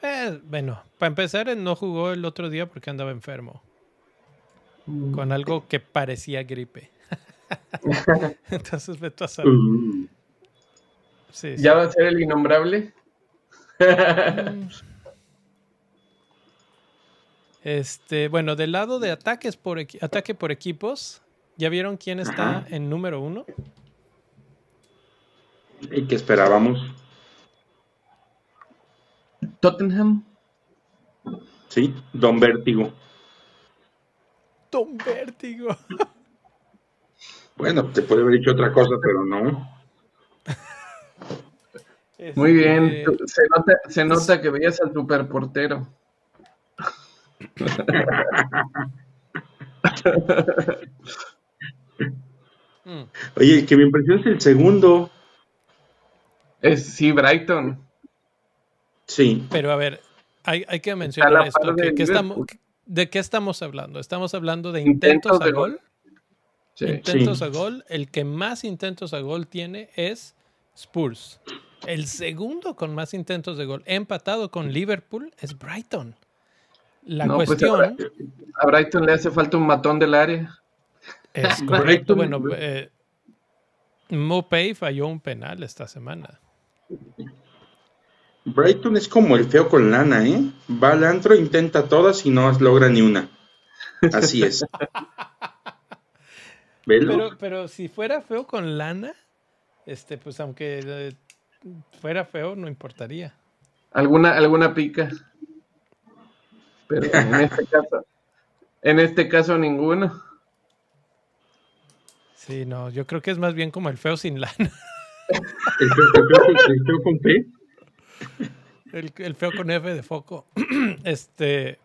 Eh, bueno, para empezar, no jugó el otro día porque andaba enfermo. Mm. Con algo que parecía gripe. Entonces, vete a saber. ¿Ya va a ser el innombrable? Este, bueno, del lado de ataques por ataque por equipos, ¿ya vieron quién está en número uno? ¿Y qué esperábamos? Tottenham. Sí, Don Vértigo. Don Vértigo. Bueno, te puede haber dicho otra cosa, pero no. Muy bien, este, se nota, se nota que veías al superportero. Oye, que me impresiona es el segundo. Es, sí, Brighton. Sí. Pero a ver, hay, que mencionar esto. ¿De qué estamos hablando? ¿Estamos hablando de intentos, a gol? Intentos a gol. El que más intentos a gol tiene es Spurs. El segundo con más intentos de gol, empatado con Liverpool, es Brighton. La pues, cuestión. a, Brighton le hace falta un matón del área. Es correcto. bueno, eh, Mopey falló un penal esta semana. Brighton es como el feo con lana, ¿eh? Va al antro, intenta todas y no logra ni una. Así es. pero, pero si fuera feo con lana, este, pues aunque eh, fuera feo, no importaría. ¿Alguna, alguna pica? Pero en este caso, en este caso ninguno. Sí, no, yo creo que es más bien como el feo sin lana. ¿El feo, con P? El, feo con F de foco. Este,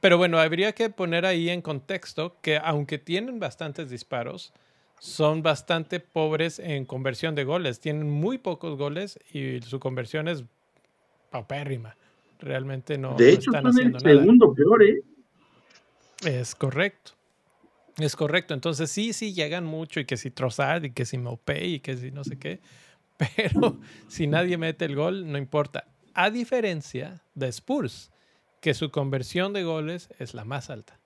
pero bueno, habría que poner ahí en contexto que aunque tienen bastantes disparos, son bastante pobres en conversión de goles. Tienen muy pocos goles y su conversión es paupérrima realmente no, de hecho, están haciendo el segundo peor, ¿eh? Es correcto. Es correcto. Entonces sí, sí llegan mucho y que si Trossard y que si Mopey y que si no sé qué. Pero si nadie mete el gol, no importa. A diferencia de Spurs, que su conversión de goles es la más alta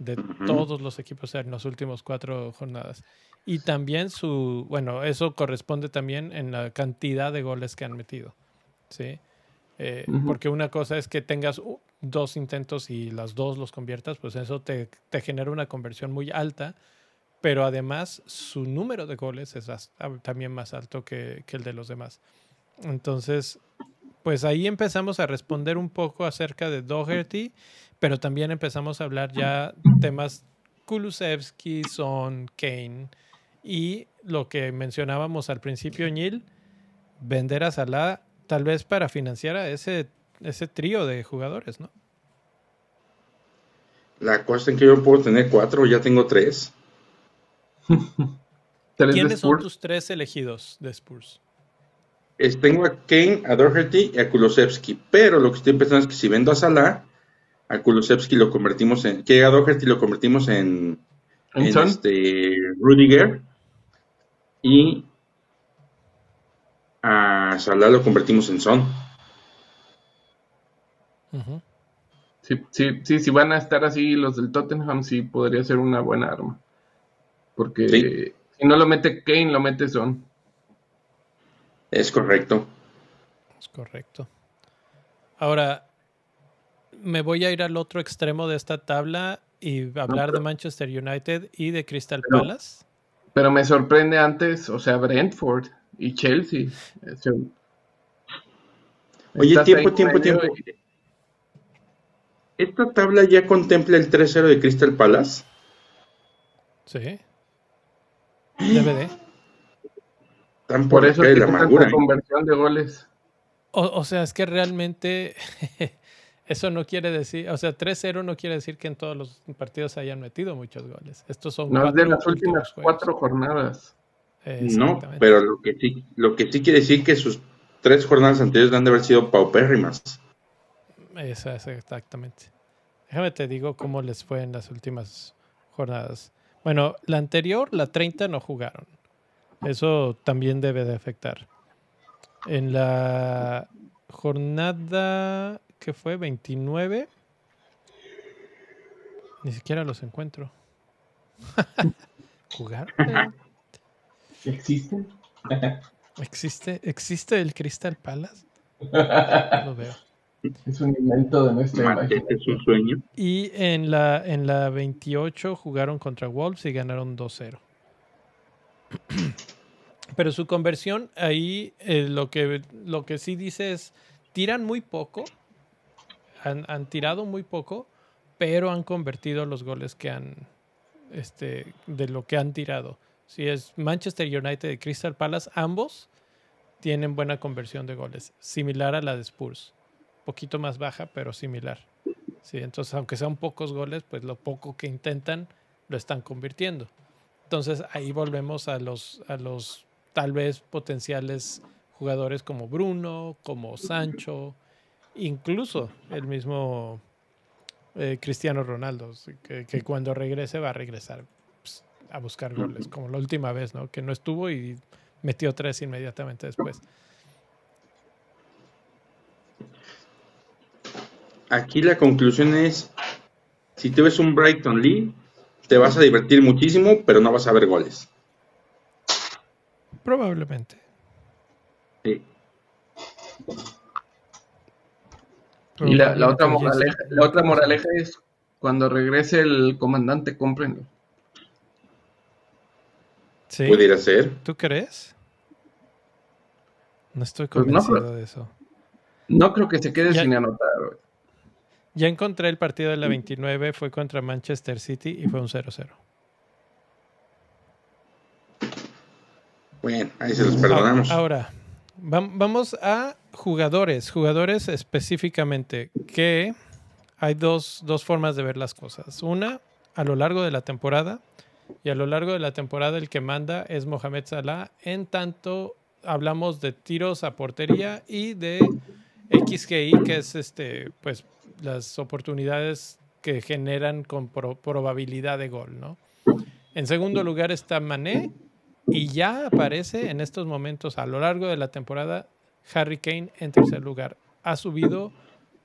de todos los equipos en las últimas cuatro jornadas. Y también su, bueno, eso corresponde también en la cantidad de goles que han metido. ¿sí? Eh, porque una cosa es que tengas dos intentos y las dos los conviertas, pues eso te, genera una conversión muy alta, pero además su número de goles es también más alto que, el de los demás. Entonces, pues ahí empezamos a responder un poco acerca de Doherty, pero también empezamos a hablar ya temas Kulusevski, Son, Kane y lo que mencionábamos al principio, Ñil, vender a Salah tal vez para financiar a ese, ese trío de jugadores, ¿no? La cosa es que yo puedo tener cuatro, ya tengo tres. ¿Quiénes son tus tres elegidos de Spurs? tengo a Kane, a Doherty y a Kulusevski, pero lo que estoy pensando es que si vendo a Salah, a Kulusevski lo convertimos en, que a Doherty lo convertimos en, en, este Rudiger y a Salah lo convertimos en Son. sí, sí, sí, si van a estar así los del Tottenham, sí podría ser una buena arma. Porque si no lo mete Kane, lo mete Son. Es correcto. Es correcto. Ahora, me voy a ir al otro extremo de esta tabla y hablar de Manchester United y de Crystal Palace. Pero me sorprende antes, o sea, Brentford y Chelsea. Oye, tiempo, tiempo, tiempo. ¿Esta tabla ya contempla el 3-0 de Crystal Palace? Sí. DVD. Tan por, eso es la ¿eh? conversión de goles. O, sea, es que realmente eso no quiere decir, o sea, 3-0 no quiere decir que en todos los partidos hayan metido muchos goles. Estos son no, de las últimas cuatro jornadas. No, pero lo que sí, lo que sí quiere decir que sus tres jornadas anteriores han de haber sido paupérrimas. Eso es exactamente. Déjame te digo cómo les fue en las últimas jornadas. Bueno, la anterior, la 30, no jugaron. Eso también debe de afectar. En la jornada que fue 29, ni siquiera los encuentro. ¿Jugar? ¿Existe? ¿Existe? ¿Existe el Crystal Palace? No lo veo. Es un invento de nuestra imaginación. Es un sueño. Y en la, en la 28 jugaron contra Wolves y ganaron 2-0. Pero su conversión ahí, eh, lo, que, lo que sí dice es, tiran muy poco, han, tirado muy poco, pero han convertido los goles que han, este, de lo que han tirado. Si es Manchester United y Crystal Palace, ambos tienen buena conversión de goles, similar a la de Spurs poquito más baja, pero similar. Sí, entonces, aunque sean pocos goles, pues lo poco que intentan lo están convirtiendo. Entonces, ahí volvemos a los, a los tal vez potenciales jugadores como Bruno, como Sancho, incluso el mismo eh, Cristiano Ronaldo, que, cuando regrese va a regresar pues, a buscar goles, como la última vez, ¿no? Que no estuvo y metió tres inmediatamente después. aquí la conclusión es, si te ves un Brighton Lee, te vas a divertir muchísimo, pero no vas a ver goles. Probablemente. Sí. Y la, otra moraleja, la otra moraleja es cuando regrese el comandante, cómprenlo. Sí. Pudiera ser. ¿Tú crees? No estoy pues convencido de eso. No creo que se quede sin anotar. Ya encontré el partido de la 29, fue contra Manchester City y fue un 0-0. Bueno, ahí se los perdonamos. Ahora, vamos a jugadores, jugadores específicamente, que hay dos, dos formas de ver las cosas. Una, a lo largo de la temporada, y a lo largo de la temporada el que manda es Mohamed Salah, en tanto hablamos de tiros a portería y de XGI, que es este, pues las oportunidades que generan con probabilidad de gol, ¿no? En segundo lugar está Mané y ya aparece en estos momentos a lo largo de la temporada Harry Kane en tercer lugar. Ha subido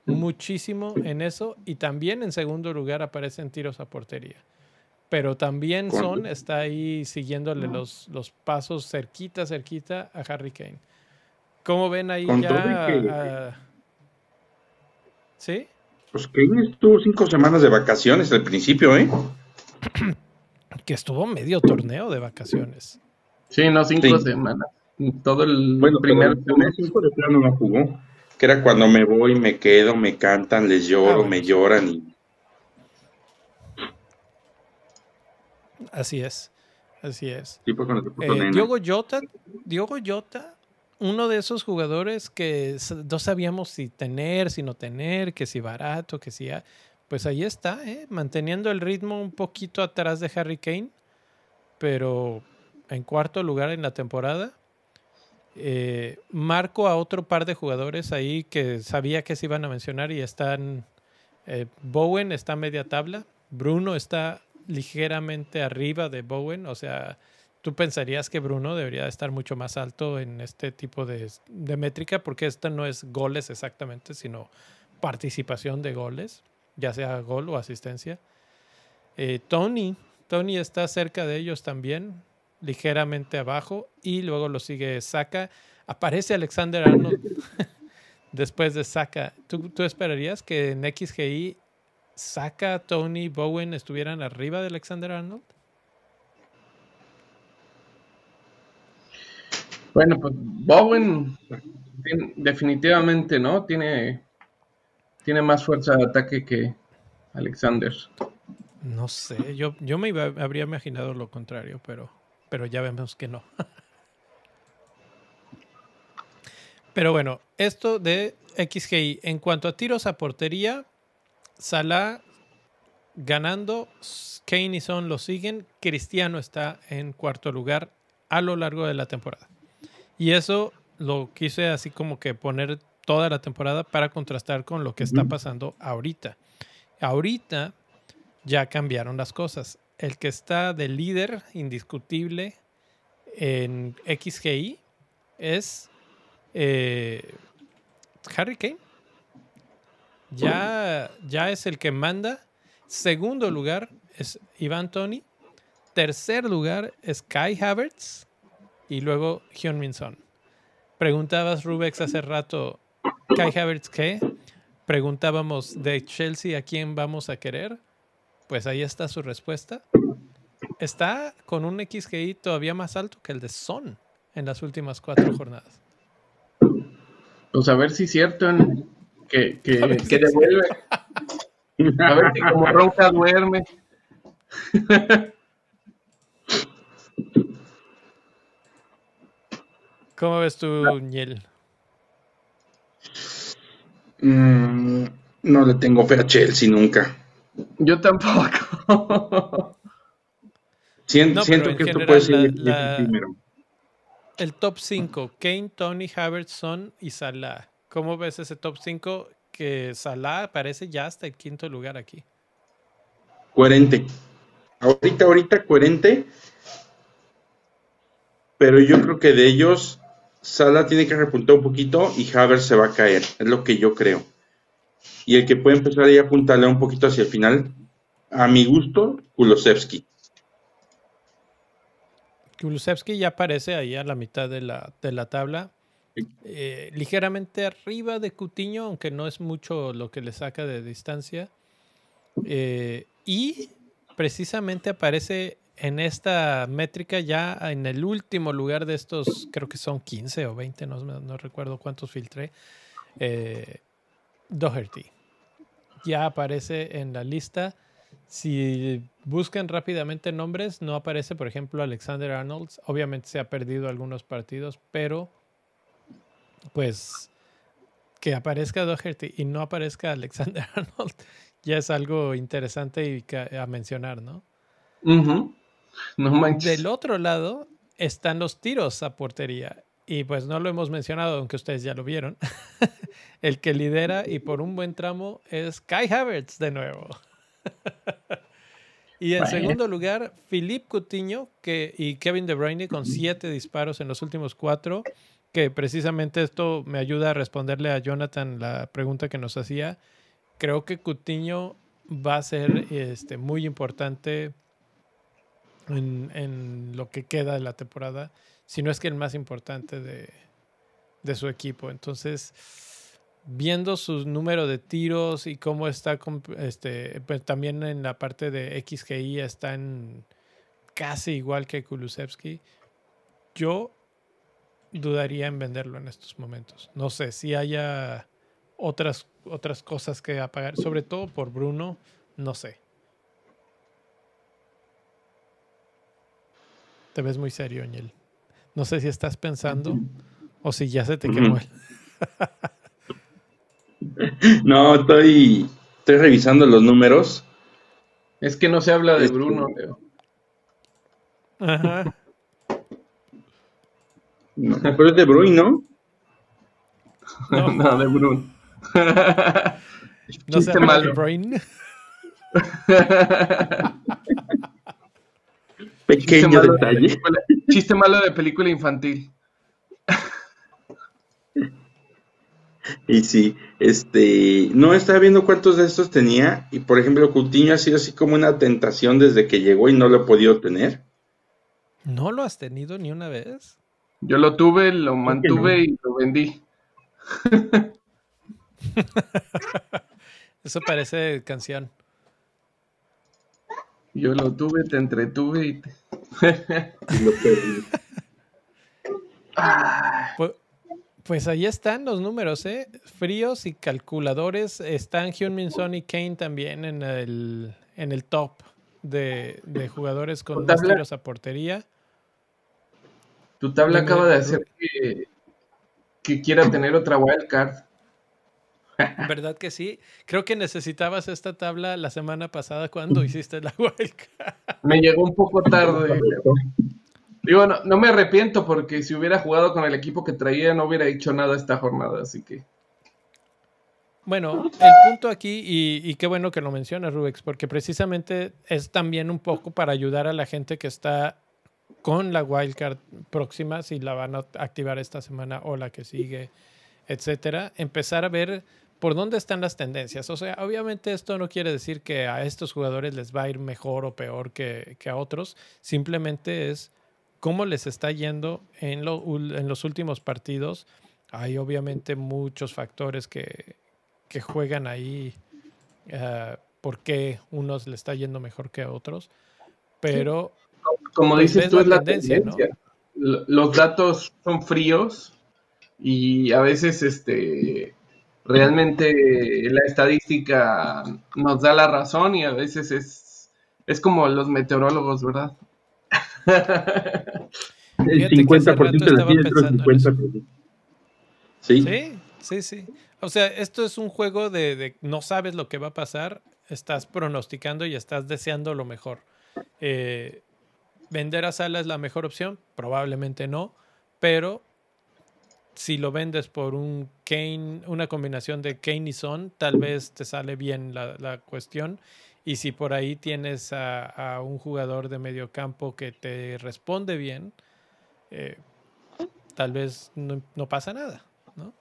muchísimo en eso y también en segundo lugar aparecen tiros a portería. Pero también Son está ahí siguiéndole los, los pasos cerquita, cerquita a Harry Kane. ¿Cómo ven ahí ya? ¿Sí? Pues Kane estuvo cinco semanas de vacaciones al principio, ¿eh? que estuvo medio torneo de vacaciones. Sí, no, cinco semanas. Todo el bueno, primer de plano no jugó. Que era cuando me voy, me quedo, me cantan, les lloro, ah, me lloran y. Así es, así es. El puto Eh. Diogo Jota, Diogo Jota, uno de esos jugadores que no sabíamos si tener, si no tener, que si barato, que si... a- Pues ahí está, ¿eh? manteniendo el ritmo un poquito atrás de Harry Kane, pero en cuarto lugar en la temporada. Eh, marco a otro par de jugadores ahí que sabía que se iban a mencionar y están... eh, Bowen está media tabla, Bruno está ligeramente arriba de Bowen, o sea, tú pensarías que Bruno debería estar mucho más alto en este tipo de, de métrica porque esto no es goles exactamente, sino participación de goles, ya sea gol o asistencia. Eh, Tony, Tony está cerca de ellos también, ligeramente abajo, y luego lo sigue Saka. Aparece Alexander Arnold después de Saka. ¿Tú, tú esperarías que en XGI Saka, Tony, Bowen estuvieran arriba de Alexander Arnold? Bueno, pues Bowen tiene- definitivamente, ¿no? Tiene, tiene más fuerza de ataque que Alexander. No sé, yo, yo me iba- habría imaginado lo contrario, pero, pero ya vemos que no. Pero bueno, esto de XGI, en cuanto a tiros a portería, Salah ganando, Kane y Son lo siguen, Cristiano está en cuarto lugar a lo largo de la temporada. Y eso lo quise así como que poner toda la temporada para contrastar con lo que está pasando ahorita. Ahorita ya cambiaron las cosas. El que está de líder indiscutible en XGI es eh, Harry Kane. Ya, ya es el que manda. Segundo lugar es Iván Tony. Tercer lugar es Kai Havertz. Y luego Hyun-Min Son. Preguntabas, Rubex, hace rato, ¿Kai Havertz qué? Preguntábamos de Chelsea a quién vamos a querer. Pues ahí está su respuesta. Está con un XGI todavía más alto que el de Son en las últimas cuatro jornadas. Pues a ver si es cierto en- que, que, que si devuelve. A ver si como ronca duerme. ¿Cómo ves tú, Niel? Mm, no le tengo fe a Chelsea nunca. Yo tampoco. No, siento que esto puede ser la- la- primero. El top 5, Kane, Tony, Havertz, Son y Salah. ¿Cómo ves ese top 5? Que Salah aparece ya hasta el quinto lugar aquí. Coherente. Ahorita, ahorita, coherente. Pero yo creo que de ellos, Sala tiene que repuntar un poquito y Havertz se va a caer. Es lo que yo creo. Y el que puede empezar ahí a apuntarle un poquito hacia el final, a mi gusto, Kulosevsky. Kulusevski ya aparece ahí a la mitad de la, de la tabla. Eh, ligeramente arriba de Cutiño, aunque no es mucho lo que le saca de distancia. Eh, y precisamente aparece en esta métrica ya en el último lugar de estos, creo que son 15 o 20, no, no recuerdo cuántos filtré. Eh, Doherty. Ya aparece en la lista. Si buscan rápidamente nombres, no aparece, por ejemplo, Alexander Arnold. Obviamente se ha perdido algunos partidos, pero pues que aparezca Doherty y no aparezca Alexander Arnold ya es algo interesante y a mencionar, ¿no? Ujú. No manches. Del otro lado están los tiros a portería. Y pues no lo hemos mencionado, aunque ustedes ya lo vieron. El que lidera y por un buen tramo es Kai Havertz de nuevo. y en Bueno. segundo lugar, Philippe Coutinho que, y Kevin De Bruyne con siete disparos en los últimos cuatro. Que precisamente esto me ayuda a responderle a Jonathan la pregunta que nos hacía. Creo que Coutinho va a ser este, muy importante en, en lo que queda de la temporada, si no es que el más importante de, de su equipo. Entonces, viendo su número de tiros y cómo está, este, pues también en la parte de XGI está en casi igual que Kulusevski, yo dudaría en venderlo en estos momentos. No sé si haya otras, otras cosas que apagar, sobre todo por Bruno, no sé. Te ves muy serio, Añel. No sé si estás pensando o si ya se te quemó. no, estoy, estoy revisando los números. Es que no se habla de Bruno, Ajá. No, pero es de Bruin, ¿no? No, de Bruno. no se malo. de Bruin. Pequeño detalle. chiste malo de película infantil. Y sí, este, no estaba viendo cuántos de estos tenía y por ejemplo Coutinho ha sido así como una tentación desde que llegó y no lo he podido tener. ¿No lo has tenido ni una vez? Yo lo tuve, lo mantuve y lo vendí. Eso parece canción. Yo lo tuve, te entretuve y te... pues, pues, ahí están los números, ¿eh? Fríos y calculadores. Están Hyun-Min Son y Kane también en el, en el top de, jugadores con más tiros a portería. Tu tabla acaba de hacer que, que quiera tener otra wildcard. ¿Verdad que sí? Creo que necesitabas esta tabla la semana pasada cuando hiciste la wildcard. Me llegó un poco tarde. Digo, no, me arrepiento porque si hubiera jugado con el equipo que traía no hubiera hecho nada esta jornada, así que... Bueno, el punto aquí, y, y qué bueno que lo mencionas, Rubex, porque precisamente es también un poco para ayudar a la gente que está con la wildcard próxima, si la van a activar esta semana o la que sigue, etcétera, empezar a ver por dónde están las tendencias. O sea, obviamente esto no quiere decir que a estos jugadores les va a ir mejor o peor que, a otros, simplemente es cómo les está yendo en, en los últimos partidos. Hay obviamente muchos factores que, que juegan ahí uh, por qué unos le está yendo mejor que a otros, pero... Como pues, dices tú, es la tendencia. Los datos son fríos y a veces este realmente la estadística nos da la razón y a veces es, es como los meteorólogos, ¿verdad? El 50% de la el 50%. ¿Sí? sí, sí, sí. O sea, esto es un juego de, de, no sabes lo que va a pasar, estás pronosticando y estás deseando lo mejor. Eh, ¿Vender a Sala es la mejor opción? Probablemente no, pero si lo vendes por un Kane, una combinación de Kane y Son, tal vez te sale bien la, cuestión. Y si por ahí tienes a, un jugador de medio campo que te responde bien, eh, tal vez no, pasa nada, ¿no?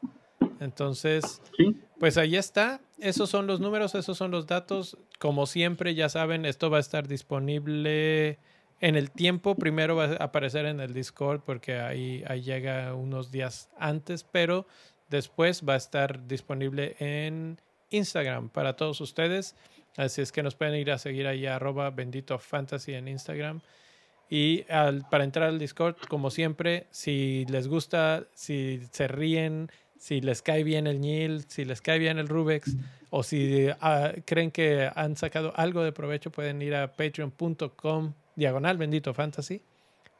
Entonces, pues ahí está. Esos son los números, esos son los datos. Como siempre, ya saben, esto va a estar disponible en el tiempo primero va a aparecer en el Discord porque ahí, ahí llega unos días antes, pero después va a estar disponible en Instagram para todos ustedes. Así es que nos pueden ir a seguir ahí arroba bendito fantasy en Instagram. Y al, para entrar al Discord, como siempre, si les gusta, si se ríen, si les cae bien el Nil, si les cae bien el Rubex, o si ah, creen que han sacado algo de provecho, pueden ir a patreon.com diagonal bendito fantasy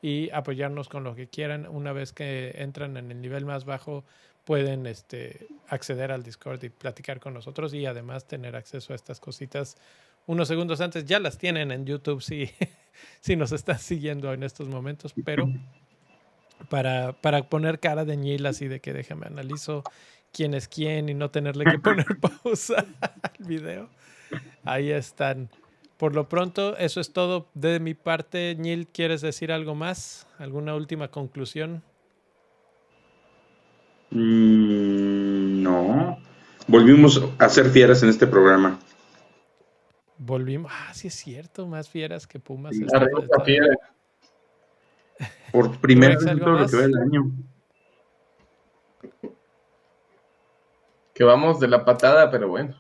y apoyarnos con lo que quieran. Una vez que entran en el nivel más bajo, pueden este, acceder al Discord y platicar con nosotros y además tener acceso a estas cositas unos segundos antes. Ya las tienen en YouTube si, si nos están siguiendo en estos momentos, pero para, para poner cara de ñil así de que déjame analizo quién es quién y no tenerle que poner pausa al video. Ahí están. Por lo pronto, eso es todo de mi parte. Neil, ¿quieres decir algo más? ¿Alguna última conclusión? Mm, no. Volvimos a ser fieras en este programa. Volvimos. Ah, sí es cierto, más fieras que Pumas. Por primera vez en todo lo que va el año. Que vamos de la patada, pero bueno.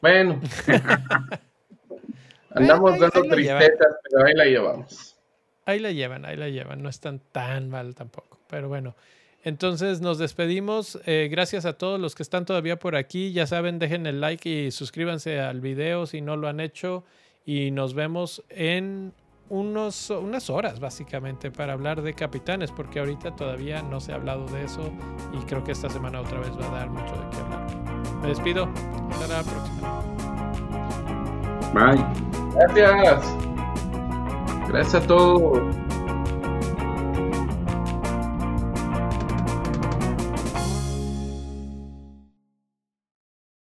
Bueno. Andamos dando tristezas, pero ahí la llevamos. Ahí la llevan, ahí la llevan. No están tan mal tampoco. Pero bueno, entonces nos despedimos. Eh, gracias a todos los que están todavía por aquí. Ya saben, dejen el like y suscríbanse al video si no lo han hecho. Y nos vemos en unos, unas horas básicamente para hablar de capitanes, porque ahorita todavía no se ha hablado de eso y creo que esta semana otra vez va a dar mucho de qué hablar. Me despido. Hasta la próxima. Bye. Gracias. Gracias a todos.